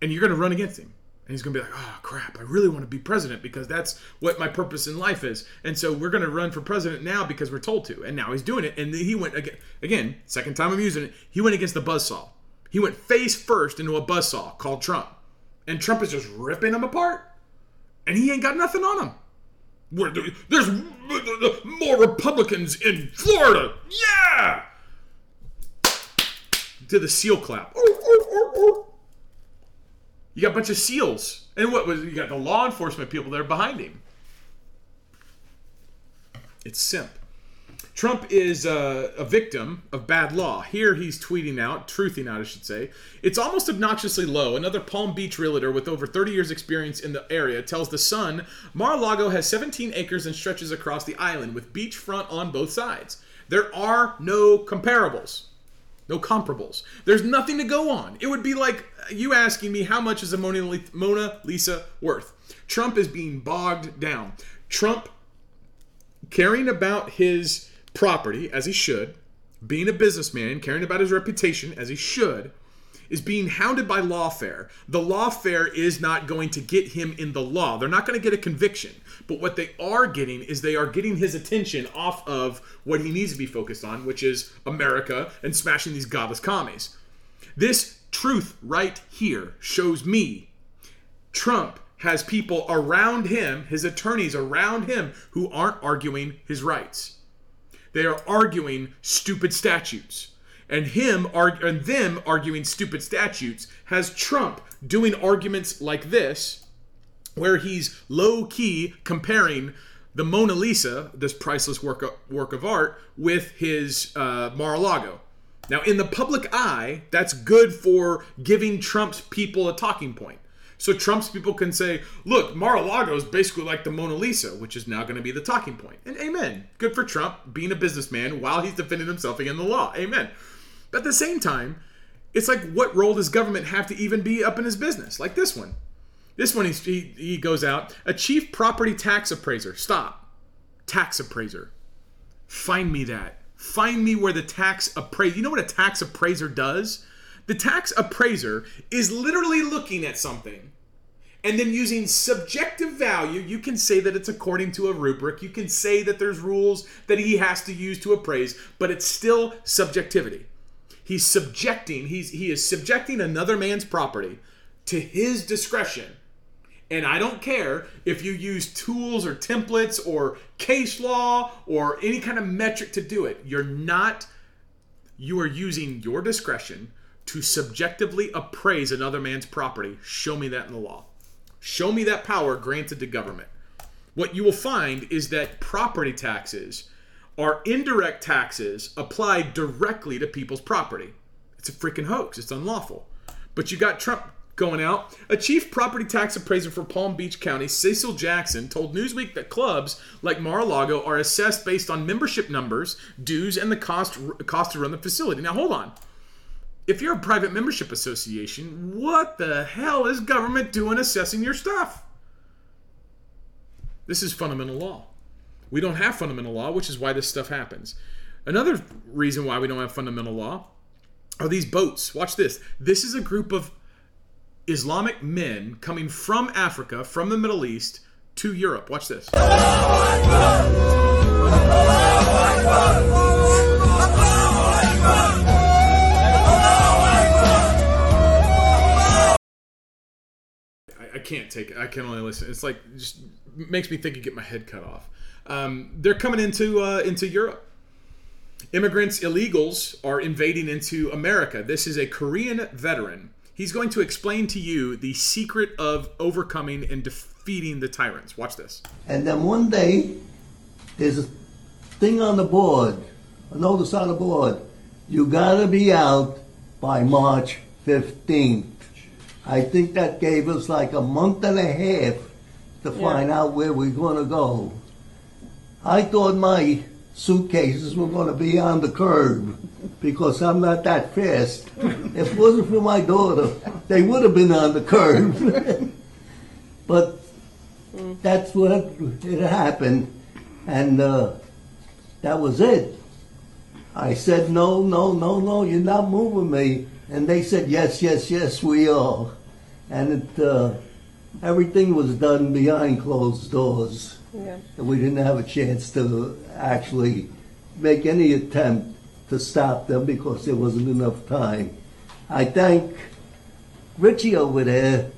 And you're going to run against him and he's going to be like, oh, crap, I really want to be president because that's what my purpose in life is. And so we're going to run for president now because we're told to. And now he's doing it. And he went again, again second time I'm using it, he went against the buzzsaw. He went face first into a buzzsaw called Trump. And Trump is just ripping him apart. And he ain't got nothing on him. We're, There's more Republicans in Florida. Yeah! to the seal clap. You got a bunch of seals, and what was you got the law enforcement people there behind him. It's simp. Trump is uh, a victim of bad law. Here he's tweeting out, truthing out, I should say. It's almost obnoxiously low. Another Palm Beach realtor with over 30 years' experience in the area tells The Sun Mar a Lago has 17 acres and stretches across the island with beachfront on both sides. There are no comparables, no comparables. There's nothing to go on. It would be like you asking me how much is a Mona Lisa worth. Trump is being bogged down. Trump caring about his property as he should, being a businessman, caring about his reputation as he should, is being hounded by lawfare. The lawfare is not going to get him in the law. They're not going to get a conviction. But what they are getting is they are getting his attention off of what he needs to be focused on, which is America and smashing these godless commies. This truth right here shows me Trump has people around him, his attorneys around him, who aren't arguing his rights. They are arguing stupid statutes. And him and them arguing stupid statutes has Trump doing arguments like this, where he's low key comparing the Mona Lisa, this priceless work of, work of art, with his uh, Mar-a-Lago. Now, in the public eye, that's good for giving Trump's people a talking point. So Trump's people can say, look, Mar-a-Lago is basically like the Mona Lisa, which is now going to be the talking point. And amen. Good for Trump being a businessman while he's defending himself against the law. Amen. But at the same time, it's like, what role does government have to even be up in his business? Like this one. This one, he, he goes out, a chief property tax appraiser. Stop. Tax appraiser. Find me that. Find me where the tax appraiser, you know what a tax appraiser does? The tax appraiser is literally looking at something and then using subjective value, you can say that it's according to a rubric. You can say that there's rules that he has to use to appraise, but it's still subjectivity. He's subjecting, he's he is subjecting another man's property to his discretion. And I don't care if you use tools or templates or case law or any kind of metric to do it. You're not you are using your discretion to subjectively appraise another man's property. Show me that in the law. Show me that power granted to government. What you will find is that property taxes are indirect taxes applied directly to people's property. It's a freaking hoax. It's unlawful. But you got Trump going out. A chief property tax appraiser for Palm Beach County, Cecil Jackson, told Newsweek that clubs like Mar-a-Lago are assessed based on membership numbers, dues, and the cost cost to run the facility. Now hold on if you're a private membership association, what the hell is government doing assessing your stuff? This is fundamental law. We don't have fundamental law, which is why this stuff happens. Another reason why we don't have fundamental law are these boats. Watch this. This is a group of Islamic men coming from Africa, from the Middle East, to Europe. Watch this. I can't take it. I can only listen. It's like just makes me think of get my head cut off. Um, they're coming into uh, into Europe. Immigrants, illegals are invading into America. This is a Korean veteran. He's going to explain to you the secret of overcoming and defeating the tyrants. Watch this. And then one day, there's a thing on the board, a notice on the board. You gotta be out by March 15th. I think that gave us like a month and a half to find out where we're going to go. I thought my suitcases were going to be on the curb because I'm not that fast. if it wasn't for my daughter, they would have been on the curb. but that's what it happened, and uh, that was it. I said, no, no, no, no, you're not moving me. And they said, yes, yes, yes, we are and it, uh, everything was done behind closed doors. Yeah. And we didn't have a chance to actually make any attempt to stop them because there wasn't enough time. I thank Richie over there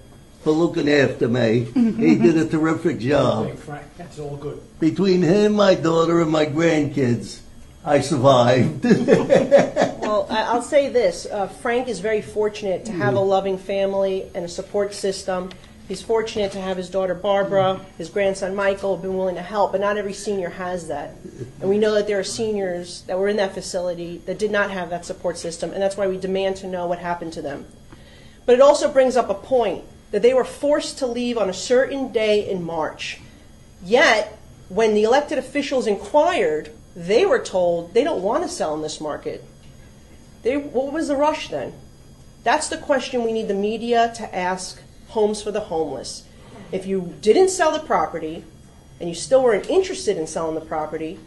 for looking after me. he did a terrific job. Frank, that's all good. Between him, my daughter, and my grandkids, I survived. Well, I, I'll say this. Uh, Frank is very fortunate to have a loving family and a support system. He's fortunate to have his daughter Barbara, his grandson Michael, been willing to help, but not every senior has that. And we know that there are seniors that were in that facility that did not have that support system, and that's why we demand to know what happened to them. But it also brings up a point that they were forced to leave on a certain day in March. Yet, when the elected officials inquired, they were told they don't want to sell in this market. They, what was the rush then? That's the question we need the media to ask Homes for the Homeless. If you didn't sell the property and you still weren't interested in selling the property,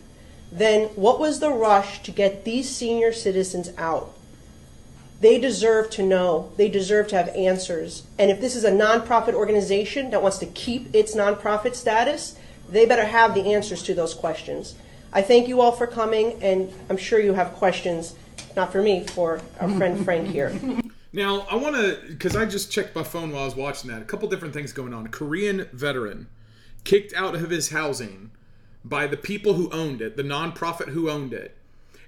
then what was the rush to get these senior citizens out? They deserve to know. They deserve to have answers. And if this is a nonprofit organization that wants to keep its nonprofit status, they better have the answers to those questions. I thank you all for coming, and I'm sure you have questions, not for me, for our friend Frank here. Now, I want to, because I just checked my phone while I was watching that. A couple different things going on. A Korean veteran kicked out of his housing by the people who owned it, the nonprofit who owned it.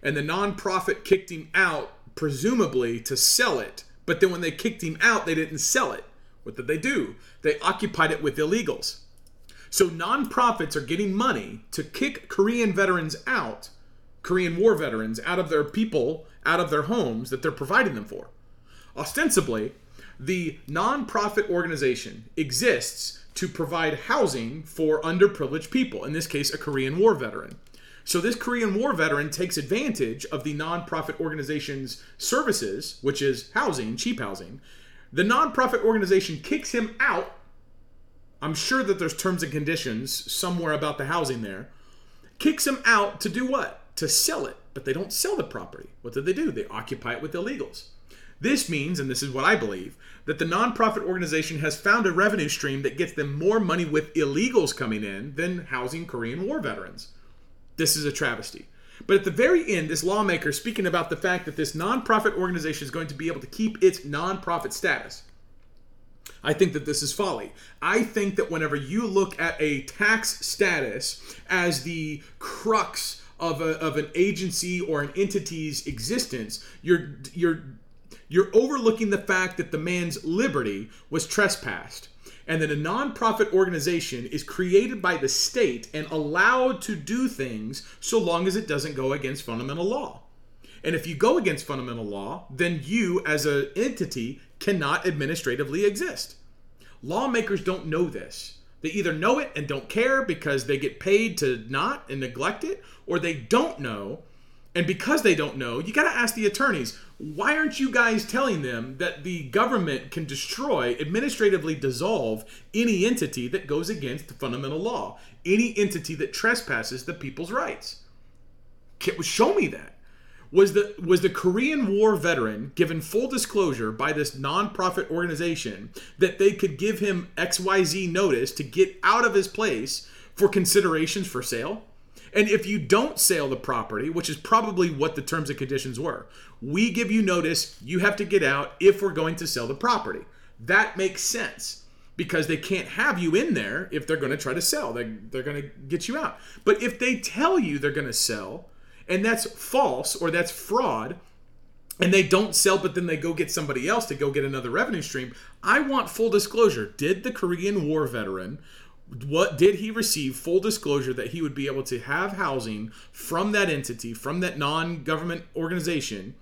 And the nonprofit kicked him out, presumably to sell it. But then when they kicked him out, they didn't sell it. What did they do? They occupied it with illegals. So nonprofits are getting money to kick Korean veterans out, Korean war veterans, out of their people, out of their homes that they're providing them for. Ostensibly, the nonprofit organization exists to provide housing for underprivileged people, in this case, a Korean War veteran. So, this Korean War veteran takes advantage of the nonprofit organization's services, which is housing, cheap housing. The nonprofit organization kicks him out. I'm sure that there's terms and conditions somewhere about the housing there. Kicks him out to do what? To sell it. But they don't sell the property. What do they do? They occupy it with illegals. This means, and this is what I believe, that the nonprofit organization has found a revenue stream that gets them more money with illegals coming in than housing Korean War veterans. This is a travesty. But at the very end, this lawmaker speaking about the fact that this nonprofit organization is going to be able to keep its nonprofit status. I think that this is folly. I think that whenever you look at a tax status as the crux of, a, of an agency or an entity's existence, you're you're you're overlooking the fact that the man's liberty was trespassed and that a nonprofit organization is created by the state and allowed to do things so long as it doesn't go against fundamental law. And if you go against fundamental law, then you as an entity cannot administratively exist. Lawmakers don't know this. They either know it and don't care because they get paid to not and neglect it, or they don't know. And because they don't know, you got to ask the attorneys why aren't you guys telling them that the government can destroy, administratively dissolve any entity that goes against the fundamental law, any entity that trespasses the people's rights? Show me that. Was the was the Korean War veteran given full disclosure by this nonprofit organization that they could give him XYZ notice to get out of his place for considerations for sale? And if you don't sell the property, which is probably what the terms and conditions were, we give you notice, you have to get out if we're going to sell the property. That makes sense because they can't have you in there if they're going to try to sell. They, they're going to get you out. But if they tell you they're going to sell, and that's false or that's fraud, and they don't sell, but then they go get somebody else to go get another revenue stream, I want full disclosure. Did the Korean War veteran what did he receive full disclosure that he would be able to have housing from that entity from that non-government organization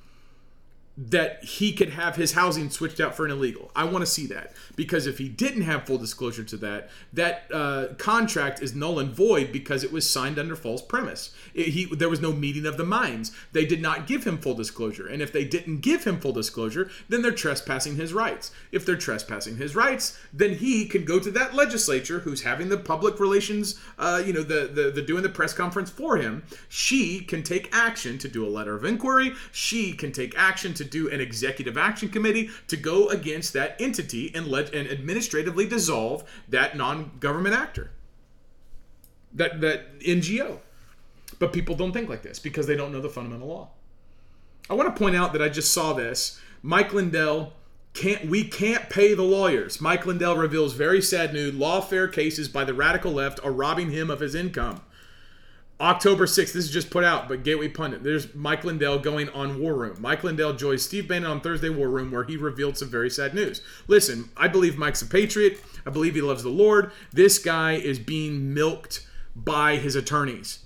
that he could have his housing switched out for an illegal. I want to see that because if he didn't have full disclosure to that, that uh, contract is null and void because it was signed under false premise. It, he there was no meeting of the minds. They did not give him full disclosure, and if they didn't give him full disclosure, then they're trespassing his rights. If they're trespassing his rights, then he can go to that legislature who's having the public relations, uh, you know, the, the the doing the press conference for him. She can take action to do a letter of inquiry. She can take action to to do an executive action committee to go against that entity and let and administratively dissolve that non-government actor. That that NGO. But people don't think like this because they don't know the fundamental law. I want to point out that I just saw this. Mike Lindell can't we can't pay the lawyers. Mike Lindell reveals very sad news. Lawfare cases by the radical left are robbing him of his income. October 6th, this is just put out, but Gateway Pundit. There's Mike Lindell going on War Room. Mike Lindell joins Steve Bannon on Thursday War Room, where he revealed some very sad news. Listen, I believe Mike's a patriot. I believe he loves the Lord. This guy is being milked by his attorneys.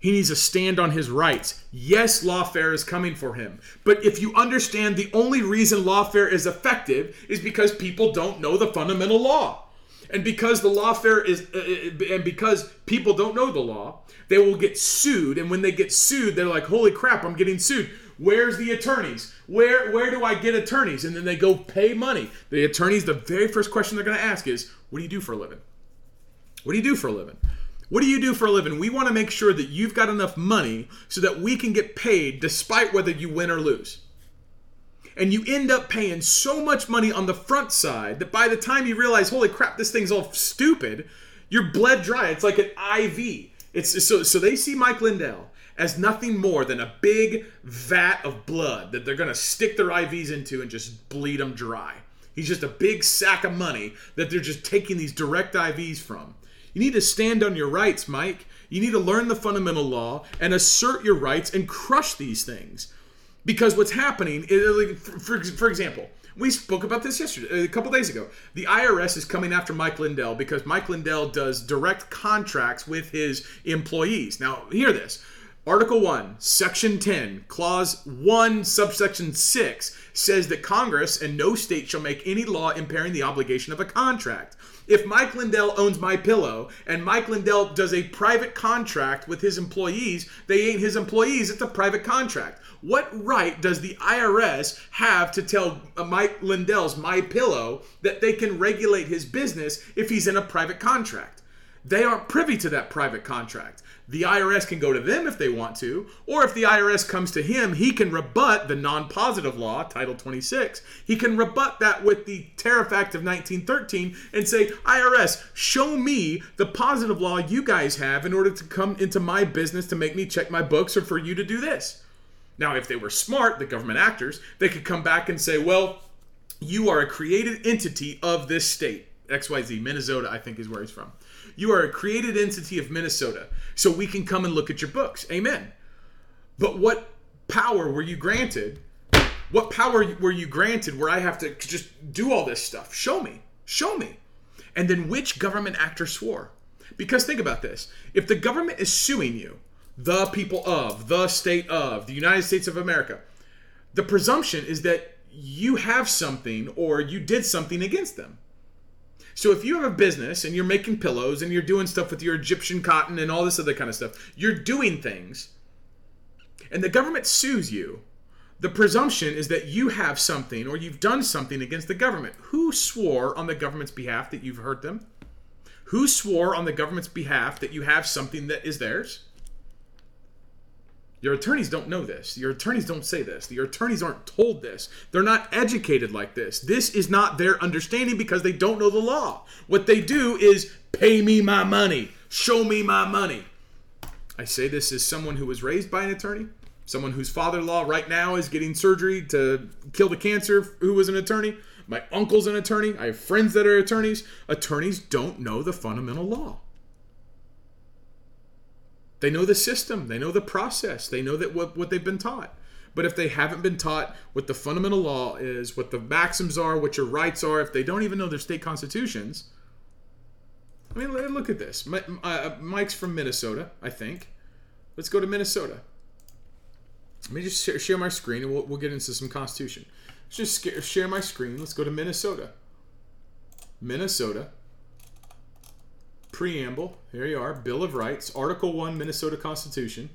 He needs to stand on his rights. Yes, lawfare is coming for him. But if you understand the only reason lawfare is effective is because people don't know the fundamental law. And because the lawfare is, uh, and because people don't know the law, they will get sued. And when they get sued, they're like, holy crap, I'm getting sued. Where's the attorneys? Where where do I get attorneys? And then they go pay money. The attorneys, the very first question they're going to ask is, what do you do for a living? What do you do for a living? What do you do for a living? We want to make sure that you've got enough money so that we can get paid despite whether you win or lose. And you end up paying so much money on the front side that by the time you realize, holy crap, this thing's all stupid, you're bled dry. It's like an IV. It's so so they see Mike Lindell as nothing more than a big vat of blood that they're going to stick their IVs into and just bleed them dry. He's just a big sack of money that they're just taking these direct IVs from. You need to stand on your rights, Mike. You need to learn the fundamental law and assert your rights and crush these things. Because what's happening, is, for, for example, we spoke about this yesterday, a couple days ago. The IRS is coming after Mike Lindell because Mike Lindell does direct contracts with his employees. Now, hear this. Article 1, Section 10, Clause 1, Subsection 6 says that Congress and no state shall make any law impairing the obligation of a contract. If Mike Lindell owns My Pillow and Mike Lindell does a private contract with his employees, they ain't his employees, it's a private contract. What right does the IRS have to tell uh, Mike Lindell's My Pillow that they can regulate his business if he's in a private contract? They aren't privy to that private contract. The IRS can go to them if they want to, or if the IRS comes to him, he can rebut the non positive law, Title 26. He can rebut that with the Tariff Act of 1913 and say, IRS, show me the positive law you guys have in order to come into my business to make me check my books or for you to do this. Now, if they were smart, the government actors, they could come back and say, well, you are a created entity of this state. XYZ, Minnesota, I think is where he's from. You are a created entity of Minnesota. So we can come and look at your books. Amen. But what power were you granted? What power were you granted where I have to just do all this stuff? Show me. Show me. And then which government actor swore? Because think about this if the government is suing you, the people of, the state of, the United States of America, the presumption is that you have something or you did something against them. So if you have a business and you're making pillows and you're doing stuff with your Egyptian cotton and all this other kind of stuff, you're doing things, and the government sues you, the presumption is that you have something or you've done something against the government. Who swore on the government's behalf that you've hurt them? Who swore on the government's behalf that you have something that is theirs? Your attorneys don't know this. Your attorneys don't say this. Your attorneys aren't told this. They're not educated like this. This is not their understanding because they don't know the law. What they do is pay me my money, show me my money. I say this as someone who was raised by an attorney, someone whose father in law right now is getting surgery to kill the cancer, who was an attorney. My uncle's an attorney. I have friends that are attorneys. Attorneys don't know the fundamental law. They know the system, they know the process, they know that what, what they've been taught. But if they haven't been taught what the fundamental law is, what the maxims are, what your rights are, if they don't even know their state constitutions, I mean, look at this. Uh, Mike's from Minnesota, I think. Let's go to Minnesota. Let me just share, my screen and we'll, we'll get into some constitution. Let's just share my screen. Let's go to Minnesota. Minnesota preamble. Here you are, Bill of Rights, Article 1, Minnesota Constitution.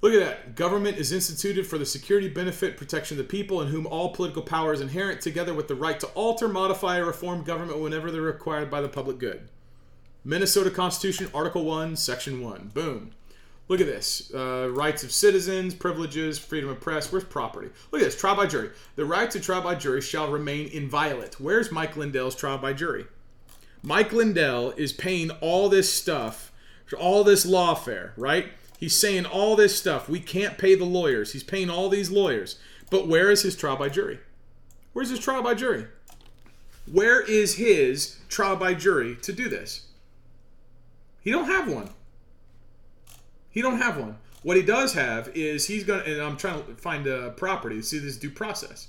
Look at that. Government is instituted for the security, benefit, protection of the people, in whom all political power is inherent, together with the right to alter, modify, or reform government whenever they're required by the public good. Minnesota Constitution, Article 1, Section 1. Boom. Look at this. Uh, rights of citizens, privileges, freedom of press. Where's property? Look at this. Trial by jury. The right to trial by jury shall remain inviolate. Where's Mike Lindell's trial by jury? Mike Lindell is paying all this stuff, all this lawfare, right? He's saying all this stuff. We can't pay the lawyers. He's paying all these lawyers. But where is his trial by jury? Where's his trial by jury? Where is his trial by jury to do this? He don't have one. He don't have one. What he does have is he's gonna. And I'm trying to find a property. See this due process.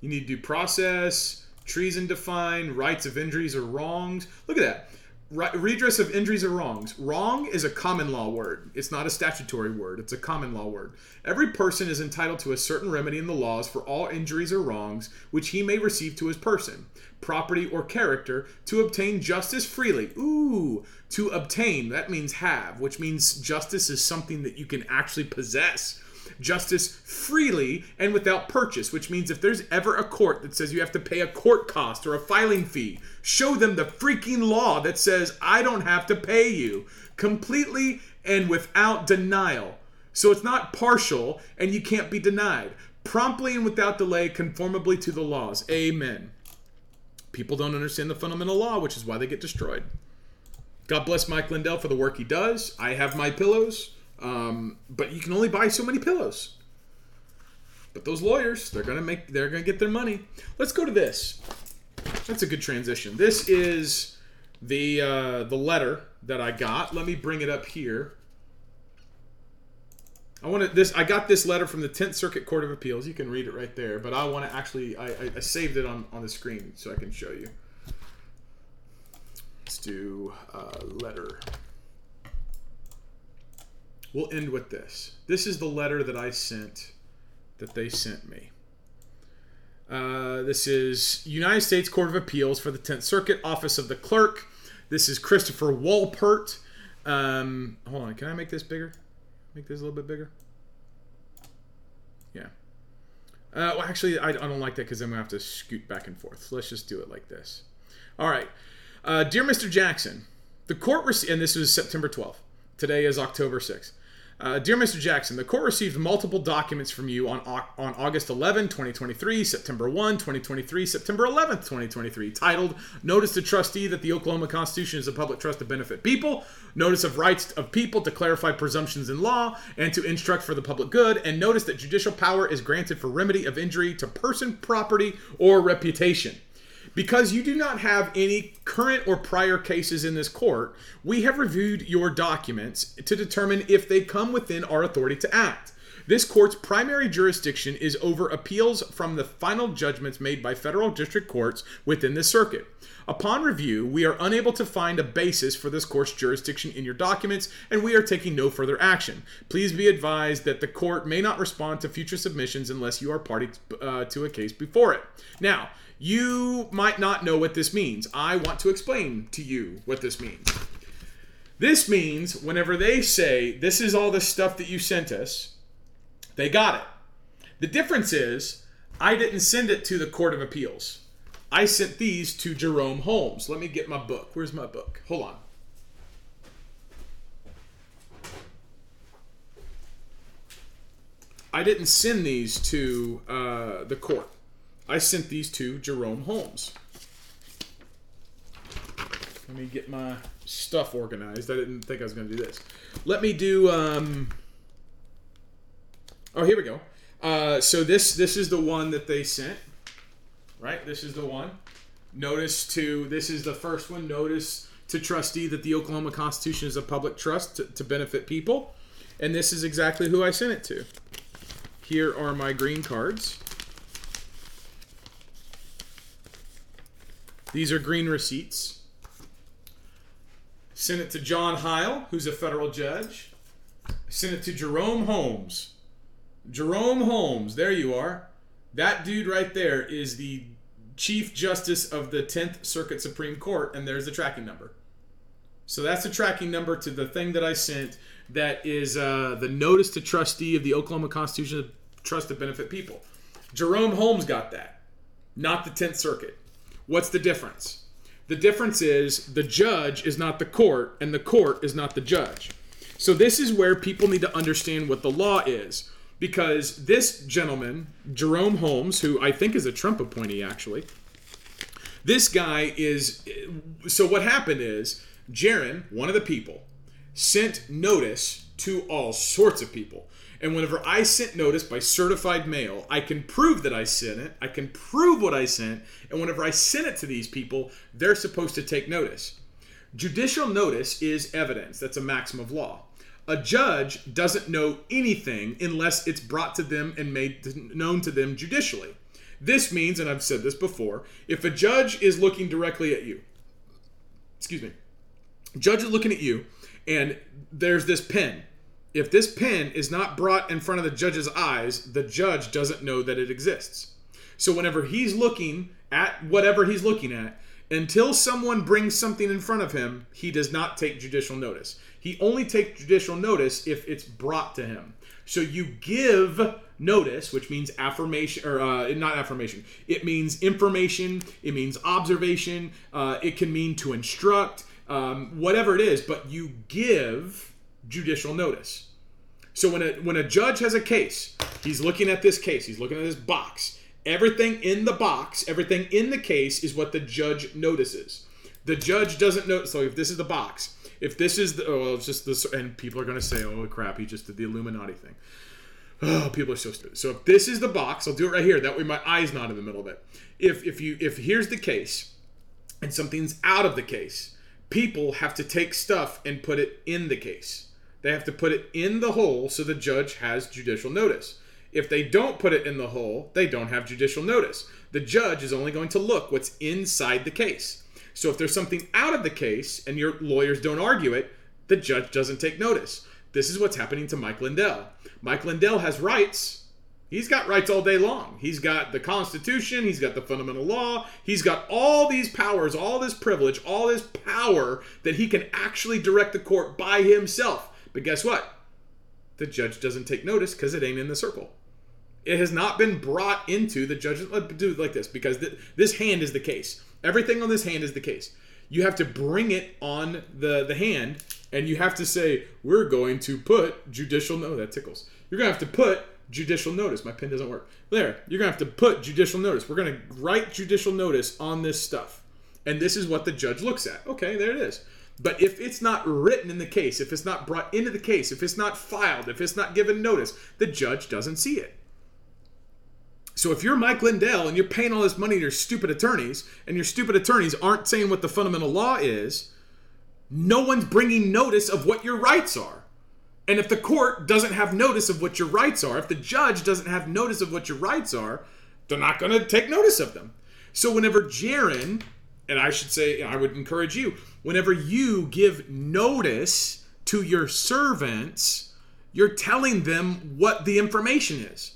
You need due process, treason defined, rights of injuries or wrongs. Look at that. Right, redress of injuries or wrongs. Wrong is a common law word. It's not a statutory word. It's a common law word. Every person is entitled to a certain remedy in the laws for all injuries or wrongs which he may receive to his person, property, or character to obtain justice freely. Ooh, to obtain, that means have, which means justice is something that you can actually possess justice freely and without purchase, which means if there's ever a court that says you have to pay a court cost or a filing fee, show them the freaking law that says I don't have to pay you completely and without denial. So it's not partial and you can't be denied. Promptly and without delay, conformably to the laws. Amen. People don't understand the fundamental law, which is why they get destroyed. God bless Mike Lindell for the work he does. I have my pillows. Um, but you can only buy so many pillows. But those lawyers, they're gonna make, they're gonna get their money. Let's go to this. That's a good transition. This is the uh, the letter that I got. Let me bring it up here. I want to this. I got this letter from the Tenth Circuit Court of Appeals. You can read it right there. But I want to actually, I, I, I saved it on on the screen so I can show you. Let's do uh, letter. We'll end with this. This is the letter that I sent, that they sent me. Uh, this is United States Court of Appeals for the 10th Circuit, Office of the Clerk. This is Christopher Wolpert. Um, hold on, can I make this bigger? Make this a little bit bigger? Yeah. Uh, well, actually, I, I don't like that because I'm to have to scoot back and forth. Let's just do it like this. All right. Uh, Dear Mr. Jackson, the court received, and this was September 12th. Today is October 6th. Uh, Dear Mr. Jackson, the court received multiple documents from you on, on August 11, 2023, September 1, 2023, September 11, 2023, titled Notice to Trustee that the Oklahoma Constitution is a public trust to benefit people, Notice of Rights of People to clarify presumptions in law and to instruct for the public good, and Notice that judicial power is granted for remedy of injury to person, property, or reputation. Because you do not have any current or prior cases in this court, we have reviewed your documents to determine if they come within our authority to act. This court's primary jurisdiction is over appeals from the final judgments made by federal district courts within the circuit. Upon review, we are unable to find a basis for this court's jurisdiction in your documents, and we are taking no further action. Please be advised that the court may not respond to future submissions unless you are party uh, to a case before it. Now, you might not know what this means. I want to explain to you what this means. This means whenever they say, This is all the stuff that you sent us, they got it. The difference is, I didn't send it to the Court of Appeals. I sent these to Jerome Holmes. Let me get my book. Where's my book? Hold on. I didn't send these to uh, the court. I sent these to Jerome Holmes. Let me get my stuff organized. I didn't think I was going to do this. Let me do. Um, oh, here we go. Uh, so this this is the one that they sent. Right. This is the one. Notice to this is the first one. Notice to trustee that the Oklahoma Constitution is a public trust to, to benefit people, and this is exactly who I sent it to. Here are my green cards. These are green receipts. Sent it to John Heil, who's a federal judge. Sent it to Jerome Holmes. Jerome Holmes, there you are. That dude right there is the Chief Justice of the 10th Circuit Supreme Court, and there's the tracking number. So that's the tracking number to the thing that I sent that is uh, the notice to trustee of the Oklahoma Constitution Trust to Benefit People. Jerome Holmes got that, not the 10th Circuit. What's the difference? The difference is the judge is not the court, and the court is not the judge. So, this is where people need to understand what the law is. Because this gentleman, Jerome Holmes, who I think is a Trump appointee actually, this guy is. So, what happened is, Jarrin, one of the people, sent notice to all sorts of people. And whenever I sent notice by certified mail, I can prove that I sent it. I can prove what I sent. And whenever I send it to these people, they're supposed to take notice. Judicial notice is evidence. That's a maxim of law. A judge doesn't know anything unless it's brought to them and made known to them judicially. This means, and I've said this before, if a judge is looking directly at you, excuse me, judge is looking at you, and there's this pen. If this pen is not brought in front of the judge's eyes, the judge doesn't know that it exists. So whenever he's looking at whatever he's looking at, until someone brings something in front of him, he does not take judicial notice. He only takes judicial notice if it's brought to him. So you give notice, which means affirmation, or uh, not affirmation. It means information. It means observation. Uh, it can mean to instruct, um, whatever it is. But you give judicial notice. So when a when a judge has a case, he's looking at this case. He's looking at this box. Everything in the box, everything in the case is what the judge notices. The judge doesn't know. So if this is the box, if this is the, oh, it's just this, and people are going to say, oh crap, he just did the Illuminati thing. Oh, people are so stupid. So if this is the box, I'll do it right here. That way my eye's not in the middle of it. If if you if here's the case, and something's out of the case, people have to take stuff and put it in the case. They have to put it in the hole so the judge has judicial notice. If they don't put it in the hole, they don't have judicial notice. The judge is only going to look what's inside the case. So if there's something out of the case and your lawyers don't argue it, the judge doesn't take notice. This is what's happening to Mike Lindell. Mike Lindell has rights. He's got rights all day long. He's got the Constitution, he's got the fundamental law, he's got all these powers, all this privilege, all this power that he can actually direct the court by himself. But guess what? The judge doesn't take notice because it ain't in the circle. It has not been brought into the judge. Let's uh, do it like this because th- this hand is the case. Everything on this hand is the case. You have to bring it on the, the hand and you have to say, we're going to put judicial no, that tickles. You're gonna have to put judicial notice. My pen doesn't work. There, you're gonna have to put judicial notice. We're gonna write judicial notice on this stuff. And this is what the judge looks at. Okay, there it is. But if it's not written in the case, if it's not brought into the case, if it's not filed, if it's not given notice, the judge doesn't see it. So if you're Mike Lindell and you're paying all this money to your stupid attorneys, and your stupid attorneys aren't saying what the fundamental law is, no one's bringing notice of what your rights are. And if the court doesn't have notice of what your rights are, if the judge doesn't have notice of what your rights are, they're not going to take notice of them. So whenever Jarrin, and I should say, I would encourage you, whenever you give notice to your servants, you're telling them what the information is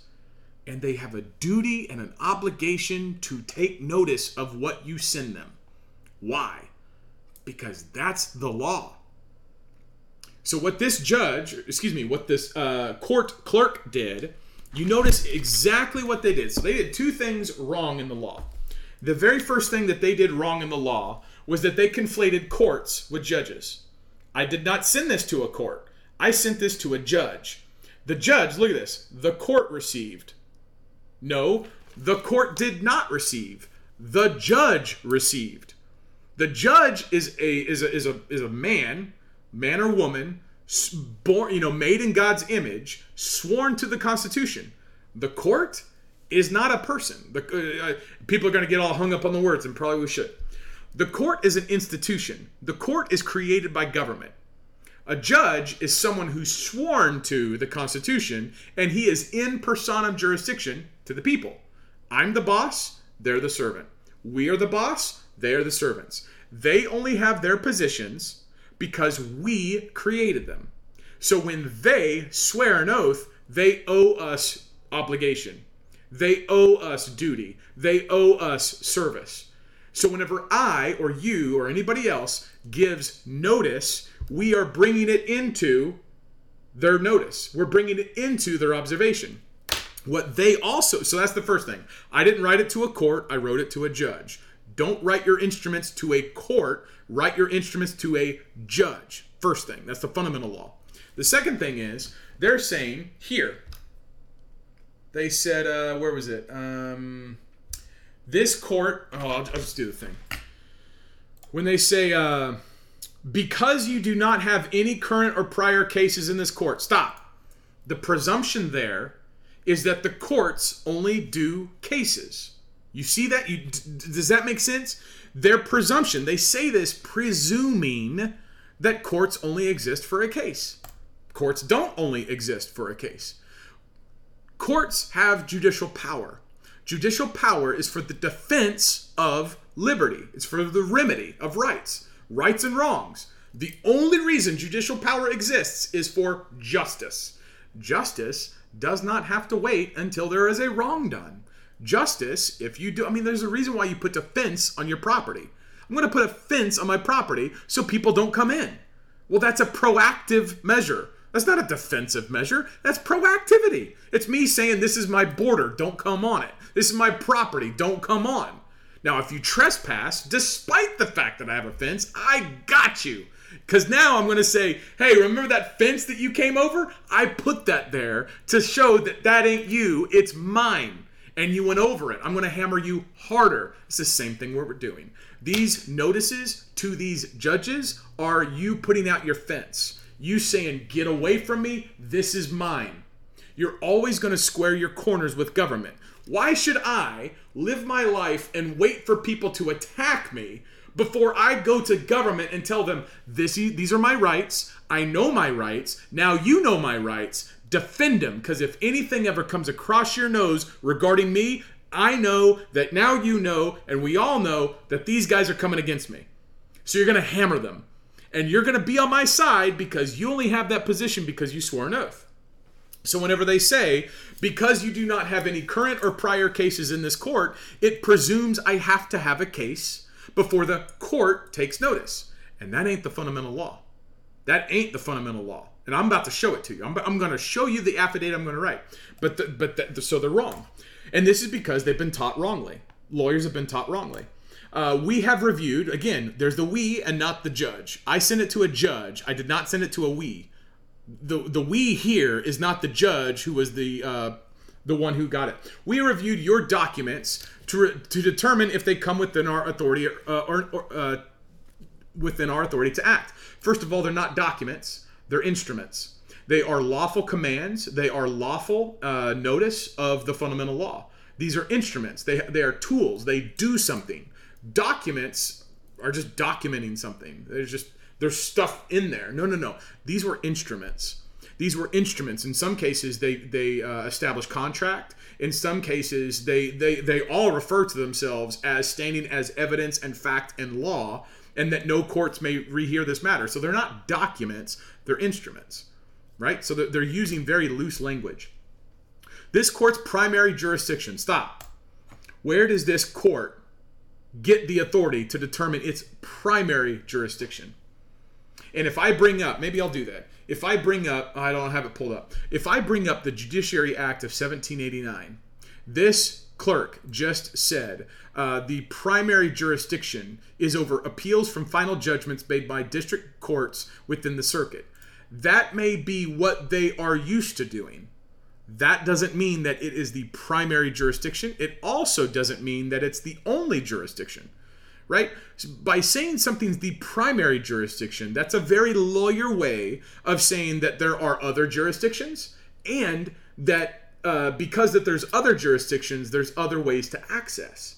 and they have a duty and an obligation to take notice of what you send them. Why? Because that's the law. So, what this judge, excuse me, what this uh, court clerk did, you notice exactly what they did. So, they did two things wrong in the law. The very first thing that they did wrong in the law was that they conflated courts with judges. I did not send this to a court, I sent this to a judge. The judge, look at this, the court received. No, the court did not receive. The judge received. The judge is a is a is a is a man, man or woman, born you know made in God's image, sworn to the Constitution. The court is not a person. The uh, people are going to get all hung up on the words, and probably we should. The court is an institution. The court is created by government. A judge is someone who's sworn to the Constitution, and he is in personam jurisdiction to the people. I'm the boss, they're the servant. We are the boss, they are the servants. They only have their positions because we created them. So when they swear an oath, they owe us obligation. They owe us duty. They owe us service. So whenever I or you or anybody else gives notice, we are bringing it into their notice. We're bringing it into their observation. What they also, so that's the first thing. I didn't write it to a court, I wrote it to a judge. Don't write your instruments to a court, write your instruments to a judge. First thing, that's the fundamental law. The second thing is, they're saying here, they said, uh, where was it? Um, this court, oh, I'll, I'll just do the thing. When they say, uh, because you do not have any current or prior cases in this court, stop. The presumption there is that the courts only do cases. You see that? You, does that make sense? Their presumption, they say this presuming that courts only exist for a case. courts don't only exist for a case. Courts have judicial power. Judicial power is for the defense of liberty, it's for the remedy of rights, rights and wrongs. The only reason judicial power exists is for justice. Justice does not have to wait until there is a wrong done. Justice, if you do, I mean, there's a reason why you put a fence on your property. I'm going to put a fence on my property so people don't come in. Well, that's a proactive measure. That's not a defensive measure. That's proactivity. It's me saying, This is my border, don't come on it. This is my property, don't come on. Now, if you trespass, despite the fact that I have a fence, I got you. Because now I'm going to say, hey, remember that fence that you came over? I put that there to show that that ain't you, it's mine. And you went over it. I'm going to hammer you harder. It's the same thing we're doing. These notices to these judges are you putting out your fence. You saying, get away from me, this is mine. You're always going to square your corners with government. Why should I live my life and wait for people to attack me before I go to government and tell them this these are my rights. I know my rights. Now you know my rights. Defend them because if anything ever comes across your nose regarding me, I know that now you know and we all know that these guys are coming against me. So you're going to hammer them. And you're going to be on my side because you only have that position because you swore an oath. So, whenever they say, because you do not have any current or prior cases in this court, it presumes I have to have a case before the court takes notice. And that ain't the fundamental law. That ain't the fundamental law. And I'm about to show it to you. I'm, I'm going to show you the affidavit I'm going to write. But the, but the, so they're wrong. And this is because they've been taught wrongly. Lawyers have been taught wrongly. Uh, we have reviewed, again, there's the we and not the judge. I sent it to a judge. I did not send it to a we. The, the we here is not the judge who was the, uh, the one who got it. We reviewed your documents to, to determine if they come within our authority uh, or, or uh, within our authority to act. First of all, they're not documents; they're instruments. They are lawful commands. They are lawful uh, notice of the fundamental law. These are instruments. They they are tools. They do something. Documents are just documenting something. There's just there's stuff in there. No, no, no. These were instruments. These were instruments. In some cases, they they uh, establish contract in some cases they they they all refer to themselves as standing as evidence and fact and law and that no courts may rehear this matter so they're not documents they're instruments right so they're using very loose language this court's primary jurisdiction stop where does this court get the authority to determine its primary jurisdiction and if i bring up maybe i'll do that if I bring up, I don't have it pulled up. If I bring up the Judiciary Act of 1789, this clerk just said uh, the primary jurisdiction is over appeals from final judgments made by district courts within the circuit. That may be what they are used to doing. That doesn't mean that it is the primary jurisdiction. It also doesn't mean that it's the only jurisdiction right? By saying something's the primary jurisdiction, that's a very lawyer way of saying that there are other jurisdictions and that uh, because that there's other jurisdictions, there's other ways to access.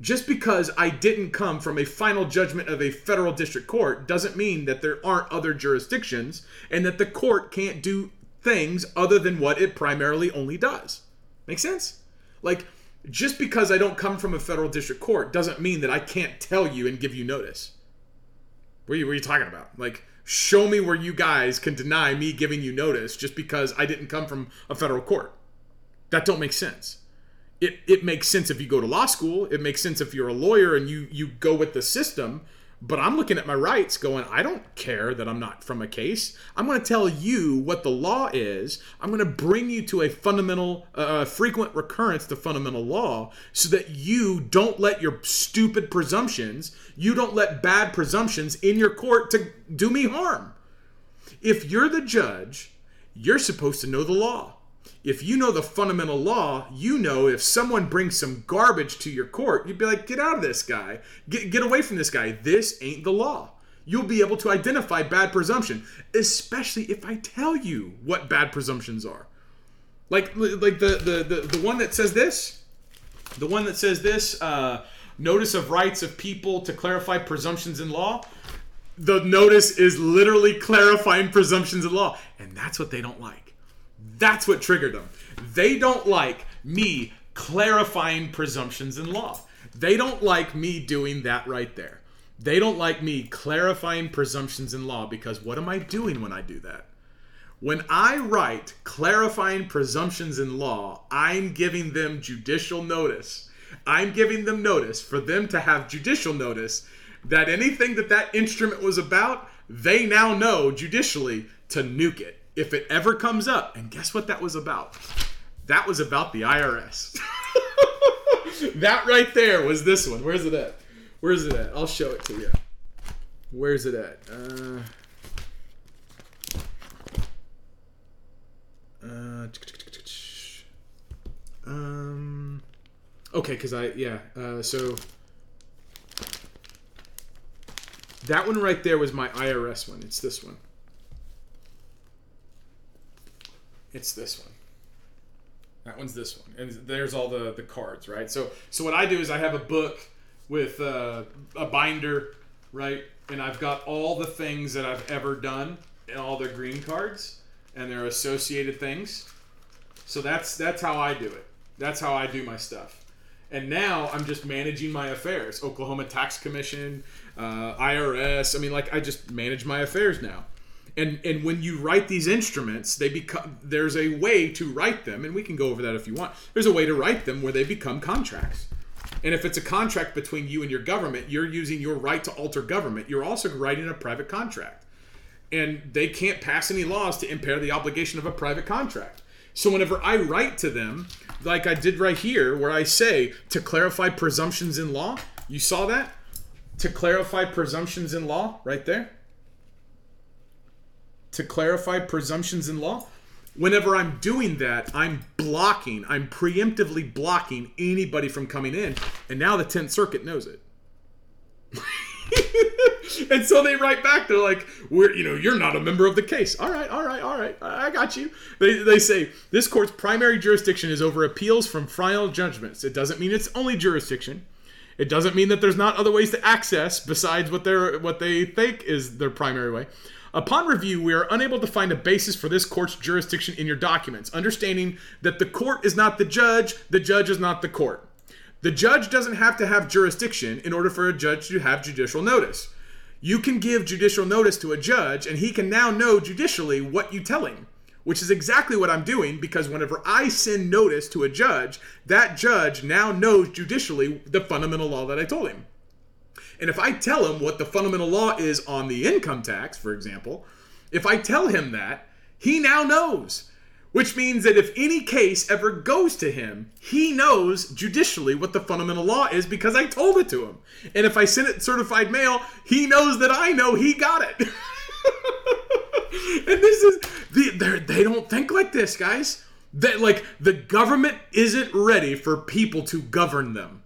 Just because I didn't come from a final judgment of a federal district court doesn't mean that there aren't other jurisdictions and that the court can't do things other than what it primarily only does. Make sense? Like, just because I don't come from a federal district court doesn't mean that I can't tell you and give you notice. What are you, what are you talking about? Like, show me where you guys can deny me giving you notice just because I didn't come from a federal court. That don't make sense. It, it makes sense if you go to law school. It makes sense if you're a lawyer and you you go with the system. But I'm looking at my rights going, I don't care that I'm not from a case. I'm going to tell you what the law is. I'm going to bring you to a fundamental, uh, frequent recurrence to fundamental law so that you don't let your stupid presumptions, you don't let bad presumptions in your court to do me harm. If you're the judge, you're supposed to know the law if you know the fundamental law, you know if someone brings some garbage to your court, you'd be like, get out of this guy. Get, get away from this guy. This ain't the law. You'll be able to identify bad presumption, especially if I tell you what bad presumptions are. Like, like the, the, the, the one that says this, the one that says this, uh, notice of rights of people to clarify presumptions in law. the notice is literally clarifying presumptions in law. And that's what they don't like. That's what triggered them. They don't like me clarifying presumptions in law. They don't like me doing that right there. They don't like me clarifying presumptions in law because what am I doing when I do that? When I write clarifying presumptions in law, I'm giving them judicial notice. I'm giving them notice for them to have judicial notice that anything that that instrument was about, they now know judicially to nuke it if it ever comes up. And guess what that was about? That was about the IRS. that right there was this one. Where's it at? Where's it at? I'll show it to you. Where's it at? Uh, uh, um, okay, because I, yeah, uh, so that one right there was my IRS one. It's this one. It's this one. That one's this one, and there's all the the cards, right? So so what I do is I have a book with uh, a binder, right, and I've got all the things that I've ever done and all their green cards and their associated things. So that's that's how I do it. That's how I do my stuff. And now I'm just managing my affairs. Oklahoma Tax Commission, uh, IRS. I mean, like I just manage my affairs now and and when you write these instruments they become there's a way to write them and we can go over that if you want. There's a way to write them where they become contracts. And if it's a contract between you and your government you're using your right to alter government. You're also writing a private contract. And they can't pass any laws to impair the obligation of a private contract. So whenever i write to them like i did right here where i say to clarify presumptions in law you saw that? To clarify presumptions in law right there to clarify presumptions in law. Whenever I'm doing that, I'm blocking, I'm preemptively blocking anybody from coming in. And now the 10th Circuit knows it. and so they write back, they're like, We're you know, you're not a member of the case. All right, all right, all right, I got you. They, they say this court's primary jurisdiction is over appeals from final judgments. It doesn't mean it's only jurisdiction. It doesn't mean that there's not other ways to access besides what they're what they think is their primary way. Upon review, we are unable to find a basis for this court's jurisdiction in your documents, understanding that the court is not the judge, the judge is not the court. The judge doesn't have to have jurisdiction in order for a judge to have judicial notice. You can give judicial notice to a judge, and he can now know judicially what you tell him, which is exactly what I'm doing because whenever I send notice to a judge, that judge now knows judicially the fundamental law that I told him. And if I tell him what the fundamental law is on the income tax, for example, if I tell him that, he now knows. Which means that if any case ever goes to him, he knows judicially what the fundamental law is because I told it to him. And if I send it certified mail, he knows that I know he got it. and this is the, they don't think like this, guys. That like the government isn't ready for people to govern them,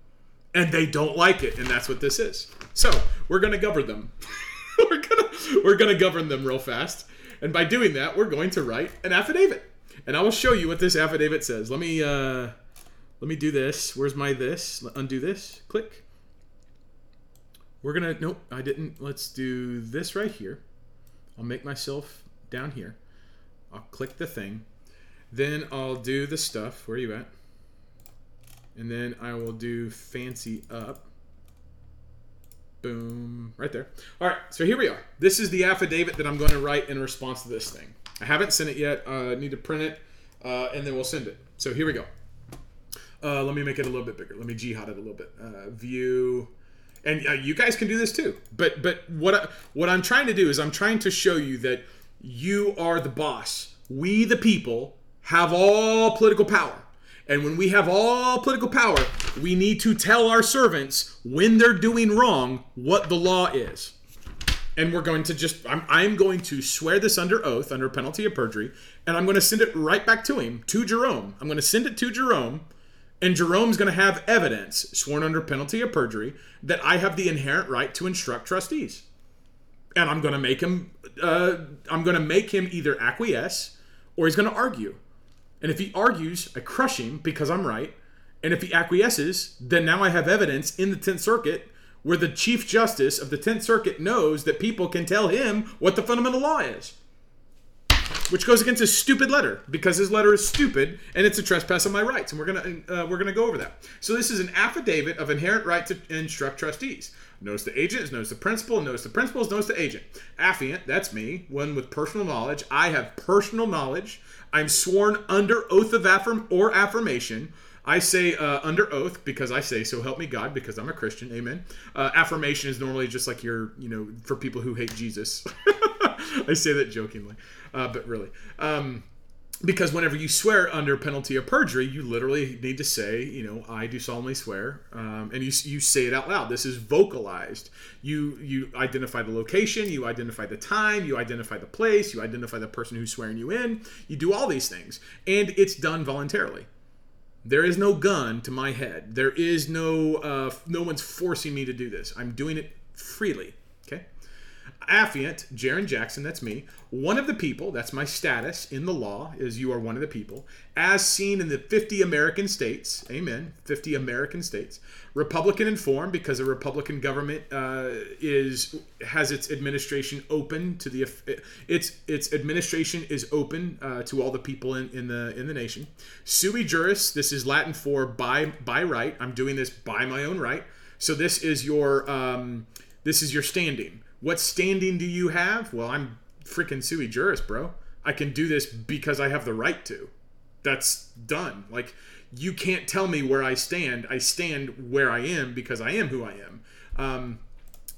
and they don't like it, and that's what this is. So we're going to govern them. we're gonna we're gonna govern them real fast, and by doing that, we're going to write an affidavit, and I will show you what this affidavit says. Let me uh, let me do this. Where's my this? Undo this. Click. We're gonna nope. I didn't. Let's do this right here. I'll make myself down here. I'll click the thing. Then I'll do the stuff. Where are you at? And then I will do fancy up. Boom. Right there. All right. So here we are. This is the affidavit that I'm going to write in response to this thing. I haven't sent it yet. Uh, I need to print it, uh, and then we'll send it. So here we go. Uh, let me make it a little bit bigger. Let me jihad it a little bit. Uh, view, and uh, you guys can do this too. But but what I, what I'm trying to do is I'm trying to show you that you are the boss. We the people have all political power. And when we have all political power, we need to tell our servants when they're doing wrong what the law is. And we're going to just, I'm, I'm going to swear this under oath, under penalty of perjury, and I'm going to send it right back to him, to Jerome. I'm going to send it to Jerome, and Jerome's going to have evidence, sworn under penalty of perjury, that I have the inherent right to instruct trustees. And I'm going to make him, uh, I'm going to make him either acquiesce or he's going to argue. And if he argues, I crush him because I'm right. And if he acquiesces, then now I have evidence in the 10th Circuit where the Chief Justice of the 10th Circuit knows that people can tell him what the fundamental law is. Which goes against his stupid letter because his letter is stupid and it's a trespass on my rights, and we're gonna uh, we're gonna go over that. So this is an affidavit of inherent right to instruct trustees. Notice the agent, notice the principal, notice the principals, notice the agent. Affiant, that's me, one with personal knowledge. I have personal knowledge. I'm sworn under oath of affirm or affirmation. I say uh, under oath because I say so help me God because I'm a Christian. Amen. Uh, affirmation is normally just like your, you know, for people who hate Jesus. I say that jokingly, uh, but really. Um, because whenever you swear under penalty of perjury, you literally need to say, you know, I do solemnly swear, um, and you you say it out loud. This is vocalized. You you identify the location, you identify the time, you identify the place, you identify the person who's swearing you in. You do all these things, and it's done voluntarily. There is no gun to my head. There is no uh, no one's forcing me to do this. I'm doing it freely. Affiant, Jarrin Jackson, that's me. One of the people, that's my status in the law, is you are one of the people, as seen in the 50 American states, amen, 50 American states, Republican in form because a Republican government uh, is has its administration open to the its its administration is open uh, to all the people in, in the in the nation. Sui juris, this is Latin for by by right. I'm doing this by my own right. So this is your um, this is your standing. What standing do you have? Well, I'm freaking sui juris, bro. I can do this because I have the right to. That's done. Like you can't tell me where I stand. I stand where I am because I am who I am. Um,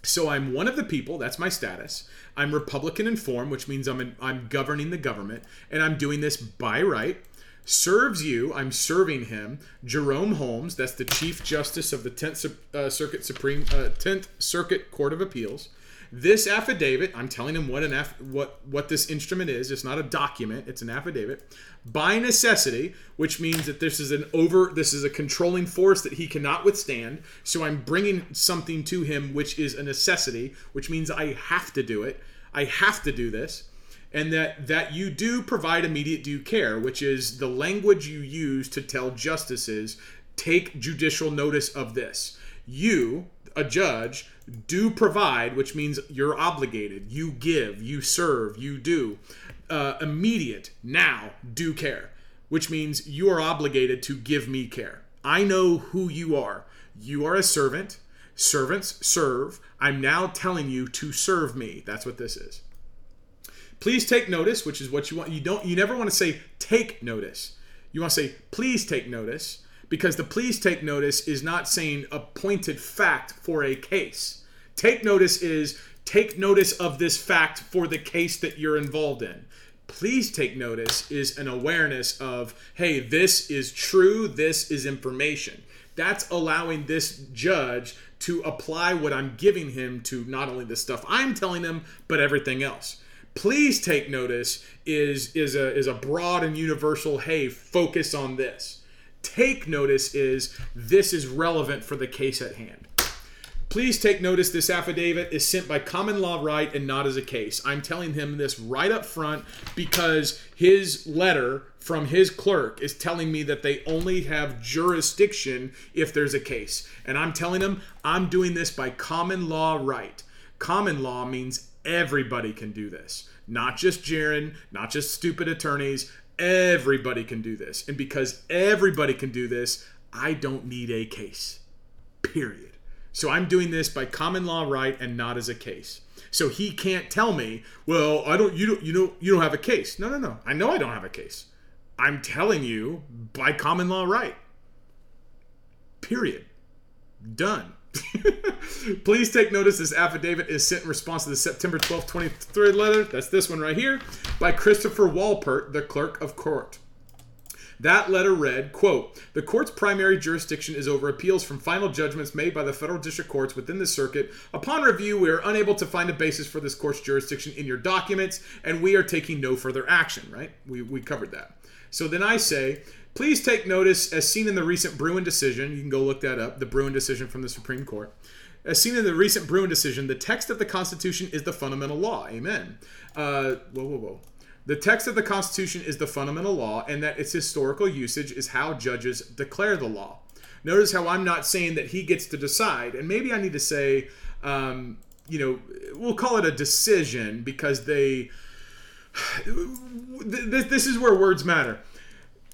so I'm one of the people. That's my status. I'm Republican in form, which means I'm in, I'm governing the government, and I'm doing this by right. Serves you. I'm serving him. Jerome Holmes. That's the Chief Justice of the Tenth uh, Circuit Supreme uh, Tenth Circuit Court of Appeals. This affidavit, I'm telling him what an aff- what what this instrument is. It's not a document; it's an affidavit. By necessity, which means that this is an over this is a controlling force that he cannot withstand. So I'm bringing something to him which is a necessity, which means I have to do it. I have to do this and that that you do provide immediate due care which is the language you use to tell justices take judicial notice of this you a judge do provide, which means you're obligated, you give, you serve, you do. Uh, immediate, now, do care, which means you are obligated to give me care. I know who you are. You are a servant. Servants serve. I'm now telling you to serve me. That's what this is. Please take notice, which is what you want. You don't you never want to say take notice. You want to say please take notice because the please take notice is not saying a pointed fact for a case. Take notice is take notice of this fact for the case that you're involved in. Please take notice is an awareness of, hey, this is true, this is information. That's allowing this judge to apply what I'm giving him to not only the stuff I'm telling him, but everything else. Please take notice is is a is a broad and universal, hey, focus on this take notice is this is relevant for the case at hand. Please take notice this affidavit is sent by common law right and not as a case. I'm telling him this right up front because his letter from his clerk is telling me that they only have jurisdiction if there's a case. And I'm telling him I'm doing this by common law right. Common law means everybody can do this. Not just Jarrin, not just stupid attorneys, Everybody can do this. And because everybody can do this, I don't need a case. Period. So I'm doing this by common law right and not as a case. So he can't tell me, "Well, I don't you don't you know you don't have a case." No, no, no. I know I don't have a case. I'm telling you by common law right. Period. Done. Please take notice this affidavit is sent in response to the September 12, 23 letter. That's this one right here by Christopher Wolpert, the clerk of court. That letter read, quote, The court's primary jurisdiction is over appeals from final judgments made by the federal district courts within the circuit. Upon review, we are unable to find a basis for this court's jurisdiction in your documents, and we are taking no further action, right? We, we covered that. So then I say, Please take notice, as seen in the recent Bruen decision, you can go look that up, the Bruen decision from the Supreme Court. As seen in the recent Bruen decision, the text of the Constitution is the fundamental law. Amen. Uh, whoa, whoa, whoa. The text of the Constitution is the fundamental law, and that its historical usage is how judges declare the law. Notice how I'm not saying that he gets to decide. And maybe I need to say, um, you know, we'll call it a decision because they. This is where words matter.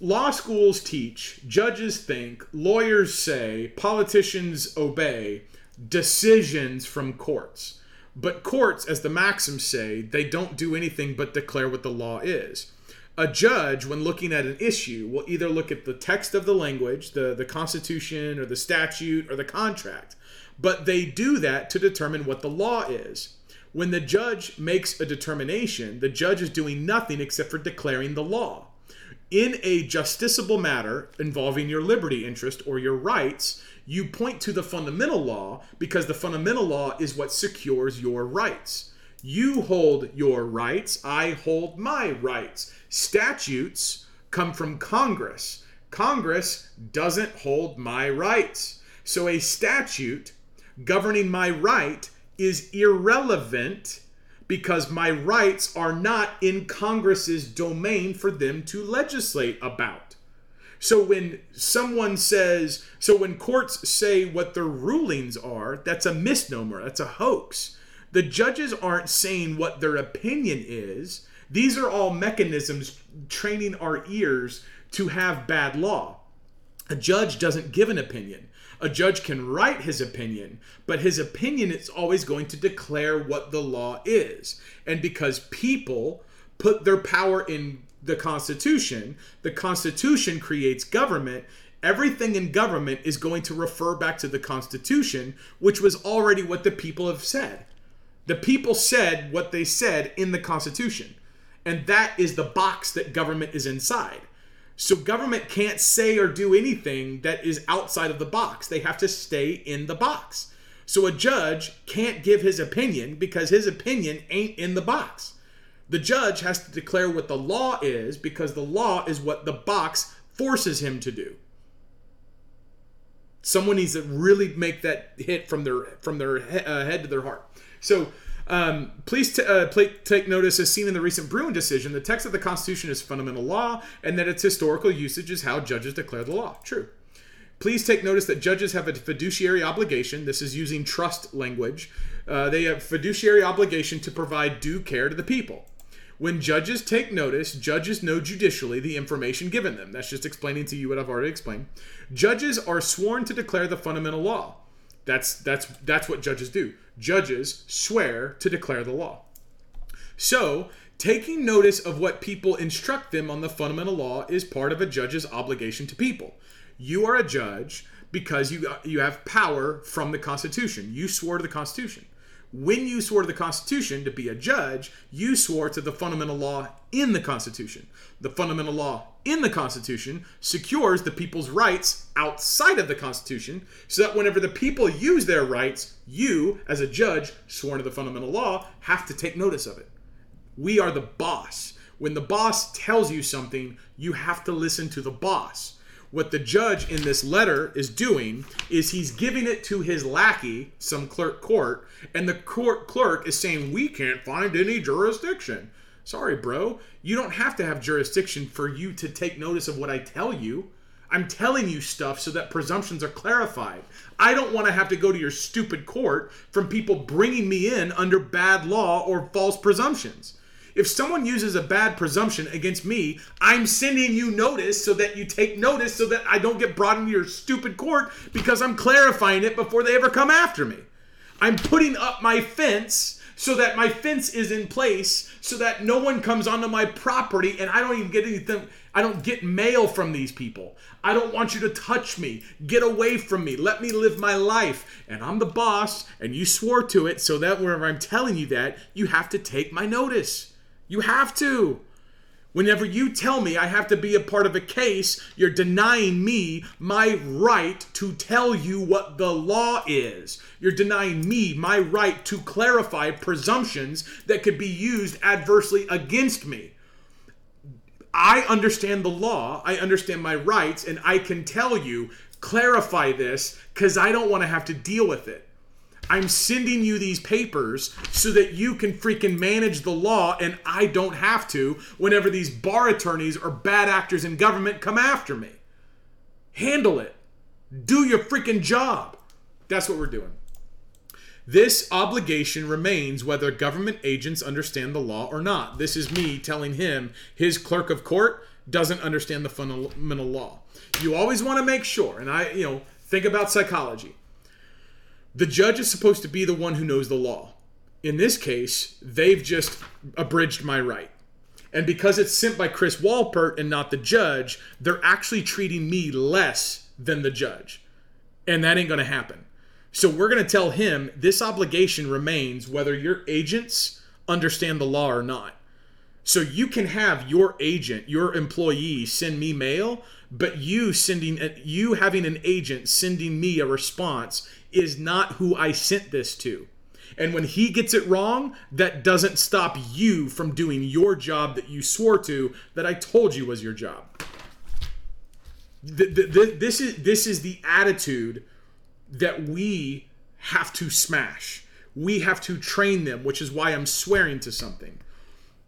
Law schools teach, judges think, lawyers say, politicians obey decisions from courts. But courts, as the maxims say, they don't do anything but declare what the law is. A judge, when looking at an issue, will either look at the text of the language, the, the Constitution or the statute or the contract, but they do that to determine what the law is. When the judge makes a determination, the judge is doing nothing except for declaring the law. In a justiciable matter involving your liberty interest or your rights, you point to the fundamental law because the fundamental law is what secures your rights. You hold your rights, I hold my rights. Statutes come from Congress. Congress doesn't hold my rights. So a statute governing my right is irrelevant because my rights are not in Congress's domain for them to legislate about. So when someone says, so when courts say what their rulings are, that's a misnomer, that's a hoax. The judges aren't saying what their opinion is. These are all mechanisms training our ears to have bad law. A judge doesn't give an opinion. A judge can write his opinion, but his opinion is always going to declare what the law is. And because people put their power in the Constitution, the Constitution creates government. Everything in government is going to refer back to the Constitution, which was already what the people have said. The people said what they said in the Constitution. And that is the box that government is inside. So government can't say or do anything that is outside of the box. They have to stay in the box. So a judge can't give his opinion because his opinion ain't in the box. The judge has to declare what the law is because the law is what the box forces him to do. Someone needs to really make that hit from their from their he- uh, head to their heart. So um, please t- uh, take notice, as seen in the recent Bruen decision, the text of the Constitution is fundamental law, and that its historical usage is how judges declare the law. True. Please take notice that judges have a fiduciary obligation. This is using trust language. Uh, they have fiduciary obligation to provide due care to the people. When judges take notice, judges know judicially the information given them. That's just explaining to you what I've already explained. Judges are sworn to declare the fundamental law. That's that's that's what judges do. Judges swear to declare the law. So, taking notice of what people instruct them on the fundamental law is part of a judge's obligation to people. You are a judge because you you have power from the Constitution. You swore to the Constitution. When you swore to the Constitution to be a judge, you swore to the fundamental law in the Constitution. The fundamental law in the Constitution secures the people's rights outside of the Constitution so that whenever the people use their rights, you, as a judge sworn to the fundamental law, have to take notice of it. We are the boss. When the boss tells you something, you have to listen to the boss what the judge in this letter is doing is he's giving it to his lackey, some clerk court, and the court clerk is saying, We can't find any jurisdiction. Sorry, bro. You don't have to have jurisdiction for you to take notice of what I tell you. I'm telling you stuff so that presumptions are clarified. I don't want to have to go to your stupid court from people bringing me in under bad law or false presumptions. If someone uses a bad presumption against me, I'm sending you notice so that you take notice so that I don't get brought into your stupid court because I'm clarifying it before they ever come after me. I'm putting up my fence so that my fence is in place so that no one comes onto my property and I don't even get anything. I don't get mail from these people. I don't want you to touch me. Get away from me. Let me live my life. And I'm the boss and you swore to it so that whenever I'm telling you that, you have to take my notice. You have to. Whenever you tell me I have to be a part of a case, you're denying me my right to tell you what the law is. You're denying me my right to clarify presumptions that could be used adversely against me. I understand the law, I understand my rights, and I can tell you, clarify this because I don't want to have to deal with it. I'm sending you these papers so that you can freaking manage the law and I don't have to whenever these bar attorneys or bad actors in government come after me. Handle it. Do your freaking job. That's what we're doing. This obligation remains whether government agents understand the law or not. This is me telling him his clerk of court doesn't understand the fundamental law. You always want to make sure, and I, you know, think about psychology. The judge is supposed to be the one who knows the law. In this case, they've just abridged my right. And because it's sent by Chris Wolpert and not the judge, they're actually treating me less than the judge. And that ain't going to happen. So we're going to tell him this obligation remains whether your agents understand the law or not. So you can have your agent, your employee send me mail, but you sending uh, you having an agent sending me a response is not who I sent this to. And when he gets it wrong, that doesn't stop you from doing your job that you swore to that I told you was your job. This is this is the attitude that we have to smash. We have to train them, which is why I'm swearing to something.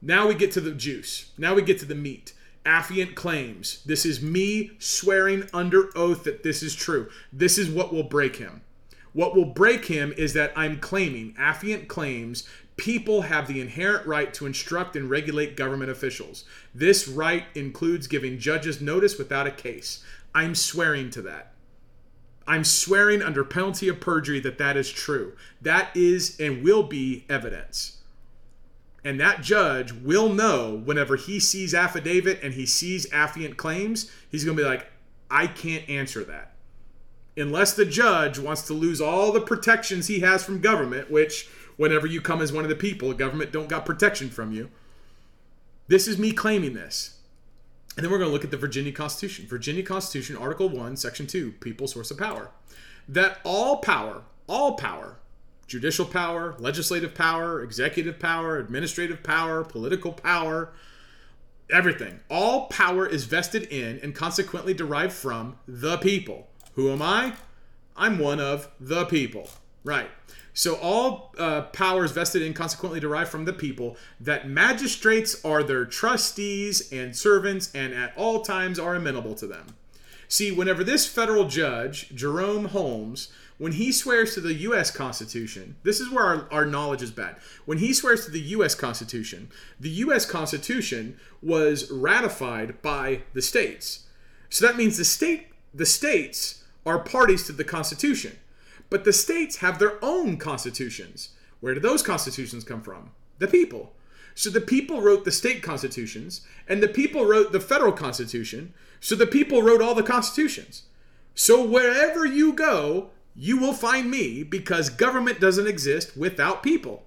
Now we get to the juice. Now we get to the meat. Affiant claims. This is me swearing under oath that this is true. This is what will break him. What will break him is that I'm claiming, Affiant claims, people have the inherent right to instruct and regulate government officials. This right includes giving judges notice without a case. I'm swearing to that. I'm swearing under penalty of perjury that that is true. That is and will be evidence. And that judge will know whenever he sees affidavit and he sees affiant claims, he's going to be like, I can't answer that. Unless the judge wants to lose all the protections he has from government, which whenever you come as one of the people, government don't got protection from you. This is me claiming this. And then we're going to look at the Virginia Constitution. Virginia Constitution, Article 1, Section 2, People, Source of Power. That all power, all power, judicial power, legislative power, executive power, administrative power, political power, everything, all power is vested in and consequently derived from the people. Who am I? I'm one of the people. Right. So all uh, powers vested in consequently derived from the people, that magistrates are their trustees and servants, and at all times are amenable to them. See, whenever this federal judge, Jerome Holmes, when he swears to the U.S. Constitution, this is where our, our knowledge is bad. When he swears to the U.S. Constitution, the U.S. Constitution was ratified by the states. So that means the state, the states are parties to the Constitution. But the states have their own constitutions. Where do those constitutions come from? The people. So the people wrote the state constitutions, and the people wrote the federal constitution. So the people wrote all the constitutions. So wherever you go, you will find me because government doesn't exist without people.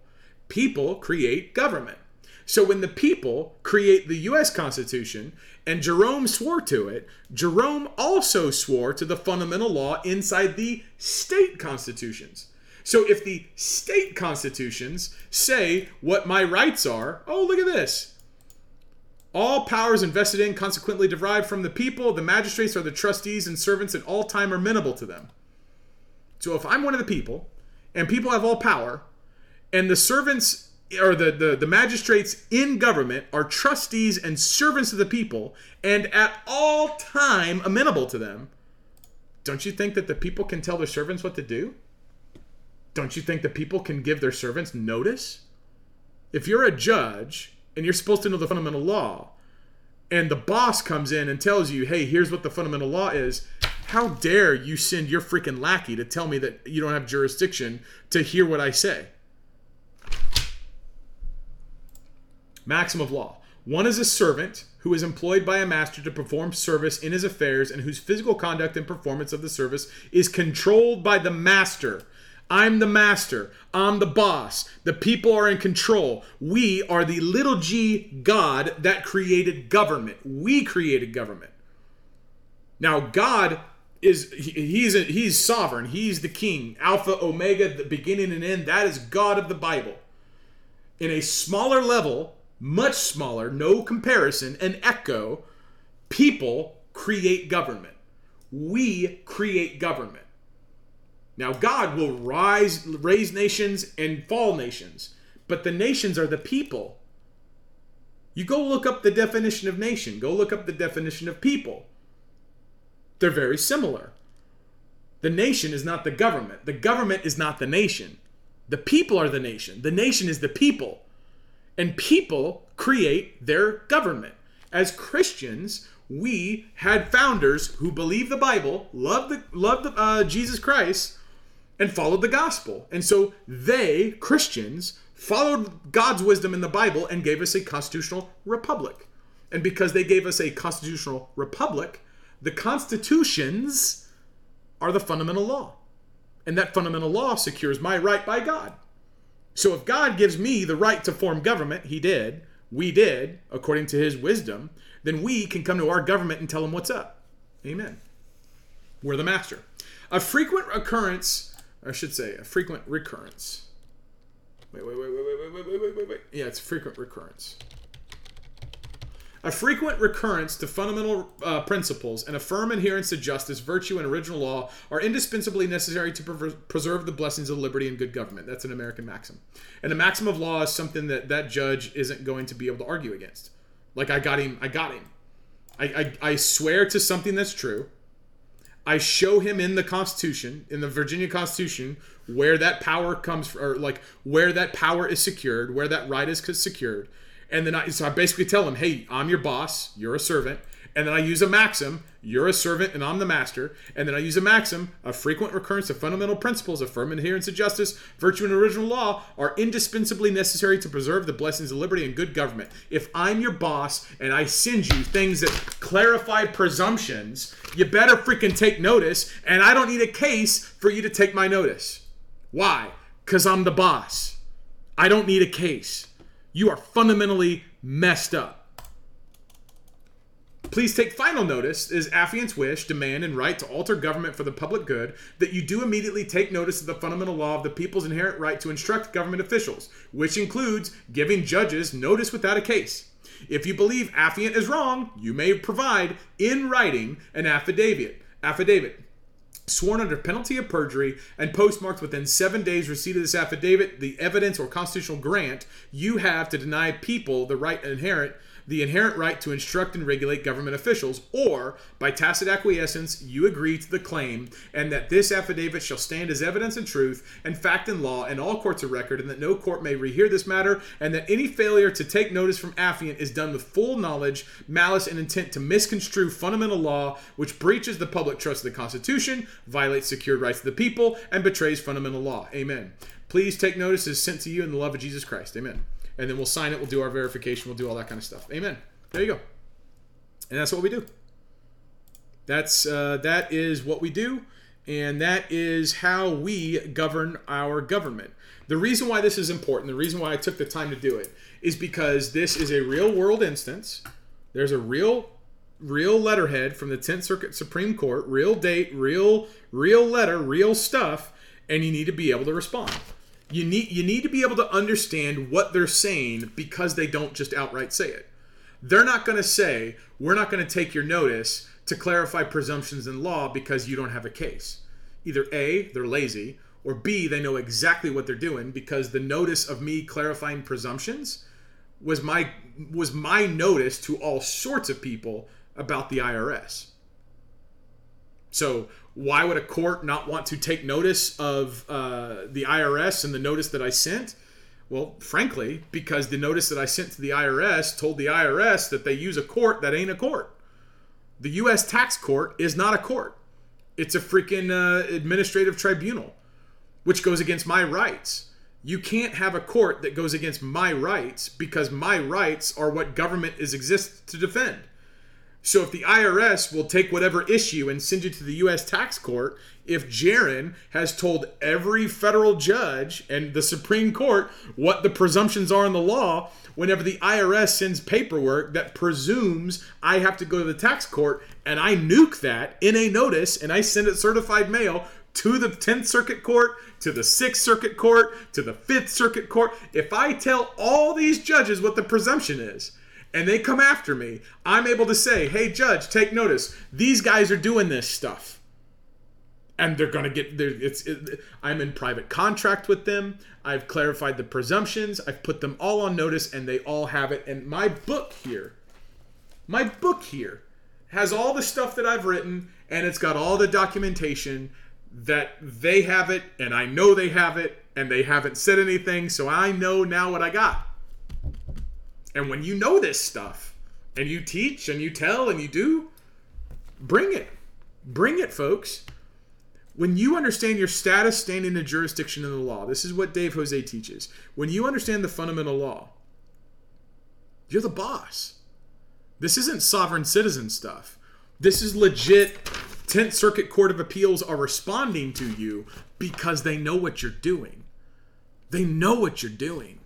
People create government. So when the people create the US Constitution and Jerome swore to it, Jerome also swore to the fundamental law inside the state constitutions. So if the state constitutions say what my rights are, oh, look at this. All powers invested in, consequently derived from the people, the magistrates are the trustees and servants at all time are amenable to them. So if I'm one of the people, and people have all power, and the servants or the, the, the magistrates in government are trustees and servants of the people and at all time amenable to them don't you think that the people can tell their servants what to do? Don't you think the people can give their servants notice? If you're a judge and you're supposed to know the fundamental law and the boss comes in and tells you hey here's what the fundamental law is how dare you send your freaking lackey to tell me that you don't have jurisdiction to hear what i say Maxim of law. One is a servant who is employed by a master to perform service in his affairs and whose physical conduct and performance of the service is controlled by the master. I'm the master. I'm the boss. The people are in control. We are the little g God that created government. We created government. Now, God is he's he's sovereign. He's the king, Alpha, Omega, the beginning and end. That is God of the Bible. In a smaller level, much smaller, no comparison, an echo, people create government. We create government. Now, God will rise, raise nations and fall nations, but the nations are the people. You go look up the definition of nation, go look up the definition of people. They're very similar. The nation is not the government. The government is not the nation. The people are the nation. The nation is the people. And people create their government. As Christians, we had founders who believed the Bible, loved the, loved the, uh, Jesus Christ, and followed the gospel. And so they, Christians, followed God's wisdom in the Bible and gave us a constitutional republic. And because they gave us a constitutional republic, the constitutions are the fundamental law. And that fundamental law secures my right by God. So if God gives me the right to form government, He did, we did, according to His wisdom, then we can come to our government and tell them what's up. Amen. We're the master. A frequent occurrence, I should say, a frequent recurrence. Wait, wait, wait, wait, wait, wait, wait, wait, wait, wait. Yeah, it's frequent recurrence. A frequent recurrence to fundamental uh, principles and a firm adherence to justice, virtue, and original law are indispensably necessary to pre- preserve the blessings of liberty and good government. That's an American maxim. And a maxim of law is something that that judge isn't going to be able to argue against. Like, I got him, I got him. I, I, I swear to something that's true. I show him in the Constitution, in the Virginia Constitution, where that power comes from, or like where that power is secured, where that right is secured. And then I, so I basically tell him, hey, I'm your boss, you're a servant. And then I use a maxim, you're a servant and I'm the master. And then I use a maxim, a frequent recurrence of fundamental principles of firm adherence to justice, virtue, and original law are indispensably necessary to preserve the blessings of liberty and good government. If I'm your boss and I send you things that clarify presumptions, you better freaking take notice. And I don't need a case for you to take my notice. Why? Because I'm the boss. I don't need a case. You are fundamentally messed up. Please take final notice is affiant's wish, demand, and right to alter government for the public good that you do immediately take notice of the fundamental law of the people's inherent right to instruct government officials, which includes giving judges notice without a case. If you believe affiant is wrong, you may provide in writing an affidavit. Affidavit sworn under penalty of perjury and postmarked within seven days receipt of this affidavit the evidence or constitutional grant you have to deny people the right inherent the inherent right to instruct and regulate government officials, or by tacit acquiescence, you agree to the claim, and that this affidavit shall stand as evidence and truth, and fact and law in all courts of record, and that no court may rehear this matter, and that any failure to take notice from affiant is done with full knowledge, malice, and intent to misconstrue fundamental law, which breaches the public trust of the Constitution, violates secured rights of the people, and betrays fundamental law. Amen. Please take notice as sent to you in the love of Jesus Christ. Amen and then we'll sign it. We'll do our verification. We'll do all that kind of stuff. Amen. There you go. And that's what we do. That's uh, that is what we do, and that is how we govern our government. The reason why this is important, the reason why I took the time to do it, is because this is a real world instance. There's a real real letterhead from the 10th Circuit Supreme Court, real date, real real letter, real stuff, and you need to be able to respond you need you need to be able to understand what they're saying because they don't just outright say it. They're not going to say, "We're not going to take your notice to clarify presumptions in law because you don't have a case." Either A, they're lazy, or B, they know exactly what they're doing because the notice of me clarifying presumptions was my was my notice to all sorts of people about the IRS. So why would a court not want to take notice of uh, the IRS and the notice that I sent? Well, frankly, because the notice that I sent to the IRS told the IRS that they use a court that ain't a court. The U.S. tax court is not a court, it's a freaking uh, administrative tribunal, which goes against my rights. You can't have a court that goes against my rights because my rights are what government is exist to defend. So if the IRS will take whatever issue and send you to the U.S. tax court, if Jarrin has told every federal judge and the Supreme Court what the presumptions are in the law, whenever the IRS sends paperwork that presumes I have to go to the tax court and I nuke that in a notice and I send it certified mail to the 10th Circuit Court, to the 6th Circuit Court, to the 5th Circuit Court, if I tell all these judges what the presumption is, and they come after me, I'm able to say, hey, judge, take notice. These guys are doing this stuff. And they're going to get there. It's, it, I'm in private contract with them. I've clarified the presumptions. I've put them all on notice, and they all have it. And my book here, my book here, has all the stuff that I've written, and it's got all the documentation that they have it and I know they have it and they haven't said anything, so I know now what I got. And when you know this stuff and you teach and you tell and you do, bring it. Bring it, folks. When you understand your status, standing in the jurisdiction in the law, this is what Dave Jose teaches. When you understand the fundamental law, you're the boss. This isn't sovereign citizen stuff. This is legit 10th Circuit Court of Appeals are responding to you because they know what you're doing. They know what you're doing.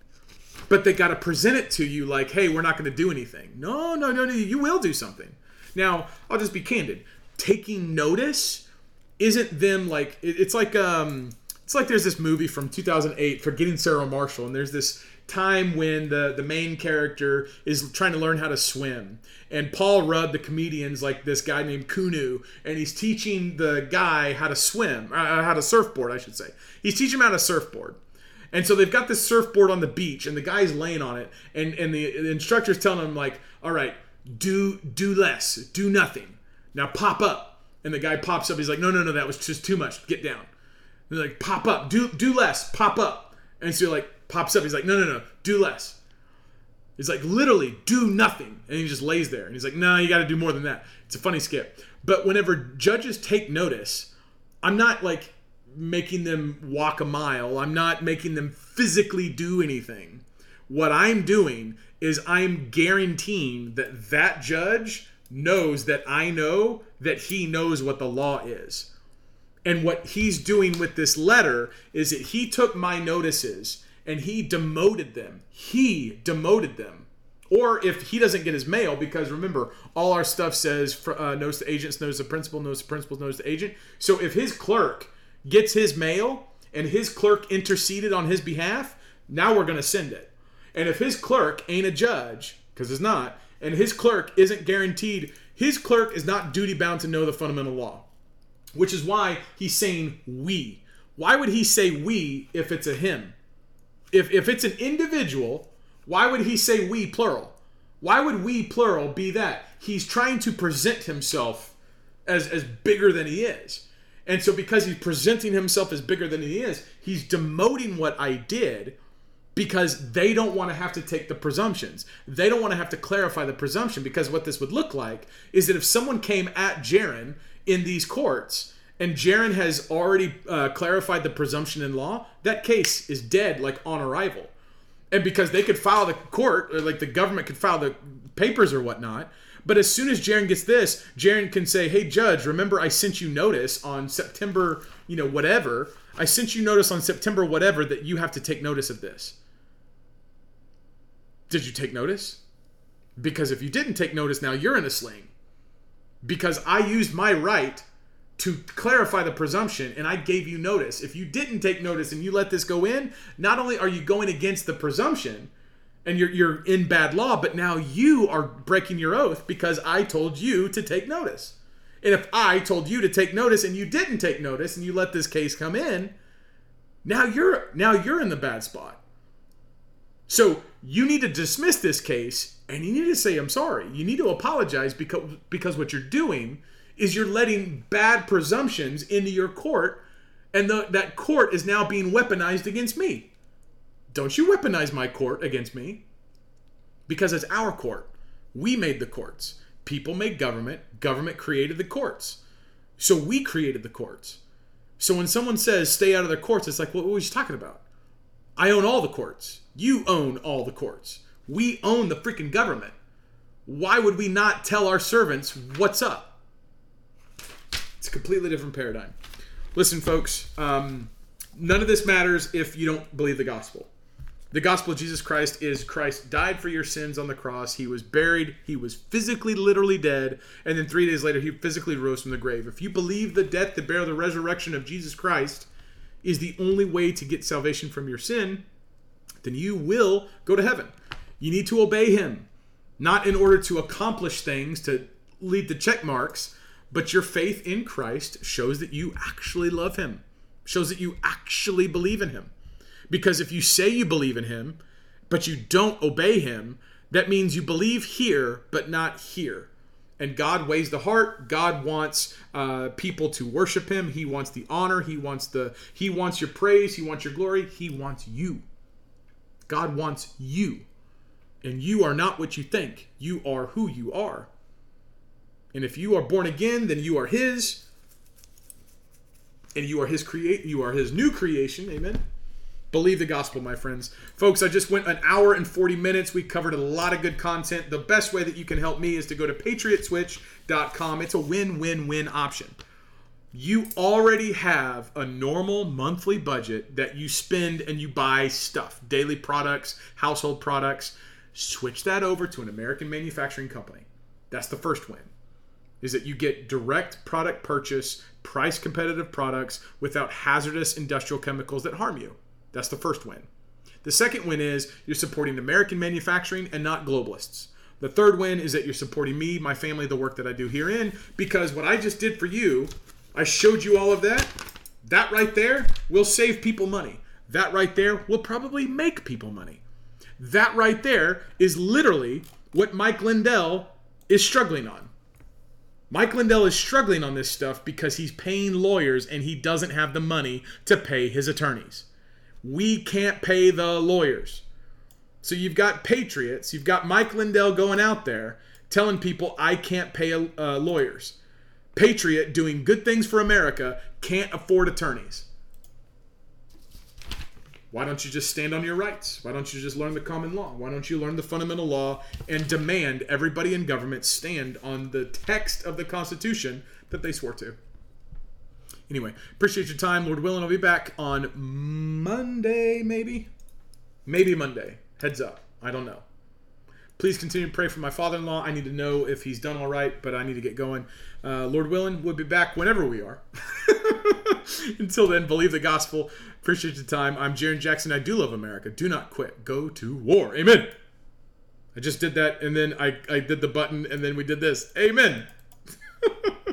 But they got to present it to you like, hey, we're not going to do anything. No, no, no, no, you will do something. Now, I'll just be candid. Taking notice isn't them like, it's like, um, it's like there's this movie from 2008, Forgetting Sarah Marshall, and there's this time when the the main character is trying to learn how to swim and paul rudd the comedian's like this guy named kunu and he's teaching the guy how to swim uh, how to surfboard i should say he's teaching him how to surfboard and so they've got this surfboard on the beach and the guy's laying on it and and the, the instructor's telling him like all right do do less do nothing now pop up and the guy pops up he's like no no no that was just too much get down they're like pop up do do less pop up and so like pops up. He's like, no, no, no, do less. He's like, literally, do nothing. And he just lays there. And he's like, no, you got to do more than that. It's a funny skip. But whenever judges take notice, I'm not like making them walk a mile, I'm not making them physically do anything. What I'm doing is I'm guaranteeing that that judge knows that I know that he knows what the law is. And what he's doing with this letter is that he took my notices and he demoted them. He demoted them. Or if he doesn't get his mail, because remember, all our stuff says uh, knows the agents, knows the principal, knows the principal, knows the agent. So if his clerk gets his mail and his clerk interceded on his behalf, now we're going to send it. And if his clerk ain't a judge, because it's not, and his clerk isn't guaranteed, his clerk is not duty bound to know the fundamental law, which is why he's saying we. Why would he say we if it's a him? if if it's an individual, why would he say we plural? Why would we plural be that? He's trying to present himself as as bigger than he is. And so because he's presenting himself as bigger than he is, he's demoting what I did because they don't want to have to take the presumptions. They don't want to have to clarify the presumption because what this would look like is that if someone came at Jarrin in these courts and Jarrin has already uh, clarified the presumption in law, that case is dead like on arrival. And because they could file the court, or like the government could file the papers or whatnot. But as soon as Jarrin gets this, Jarrin can say, "Hey, judge, remember I sent you notice on September, you know, whatever. I sent you notice on September whatever that you have to take notice of this." Did you take notice? Because if you didn't take notice, now you're in a sling. Because I used my right to clarify the presumption and I gave you notice. If you didn't take notice and you let this go in, not only are you going against the presumption and you're you're in bad law, but now you are breaking your oath because I told you to take notice. And if I told you to take notice and you didn't take notice and you let this case come in, now you're now you're in the bad spot. So you need to dismiss this case and you need to say I'm sorry. You need to apologize because because what you're doing is you're letting bad presumptions into your court, and the, that court is now being weaponized against me. Don't you weaponize my court against me. Because it's our court. We made the courts. People made government, government created the courts. So we created the courts. So when someone says stay out of their courts, it's like, well, what was you talking about? I own all the courts. You own all the courts. We own the freaking government. Why would we not tell our servants what's up? It's a completely different paradigm. Listen, folks, um, none of this matters if you don't believe the gospel. The gospel of Jesus Christ is Christ died for your sins on the cross. He was buried. He was physically, literally dead. And then three days later, he physically rose from the grave. If you believe the death, the burial, the resurrection of Jesus Christ is the only way to get salvation from your sin, then you will go to heaven. You need to obey him, not in order to accomplish things, to lead the check marks, but your faith in Christ shows that you actually love him, shows that you actually believe in him. Because if you say you believe in him, but you don't obey him, that means you believe here, but not here. And God weighs the heart. God wants uh, people to worship Him. He wants the honor. He wants the He wants your praise. He wants your glory. He wants you. God wants you, and you are not what you think. You are who you are. And if you are born again, then you are His, and you are His create. You are His new creation. Amen. Believe the gospel, my friends. Folks, I just went an hour and 40 minutes. We covered a lot of good content. The best way that you can help me is to go to patriotswitch.com. It's a win win win option. You already have a normal monthly budget that you spend and you buy stuff, daily products, household products. Switch that over to an American manufacturing company. That's the first win. Is that you get direct product purchase, price competitive products without hazardous industrial chemicals that harm you. That's the first win. The second win is you're supporting American manufacturing and not globalists. The third win is that you're supporting me, my family, the work that I do herein, because what I just did for you, I showed you all of that. That right there will save people money. That right there will probably make people money. That right there is literally what Mike Lindell is struggling on. Mike Lindell is struggling on this stuff because he's paying lawyers and he doesn't have the money to pay his attorneys. We can't pay the lawyers. So you've got patriots, you've got Mike Lindell going out there telling people, I can't pay uh, lawyers. Patriot doing good things for America can't afford attorneys. Why don't you just stand on your rights? Why don't you just learn the common law? Why don't you learn the fundamental law and demand everybody in government stand on the text of the Constitution that they swore to? Anyway, appreciate your time. Lord willing, I'll be back on Monday, maybe? Maybe Monday. Heads up. I don't know. Please continue to pray for my father in law. I need to know if he's done all right, but I need to get going. Uh, Lord willing, we'll be back whenever we are. Until then, believe the gospel. Appreciate your time. I'm Jarrin Jackson. I do love America. Do not quit. Go to war. Amen. I just did that, and then I, I did the button, and then we did this. Amen.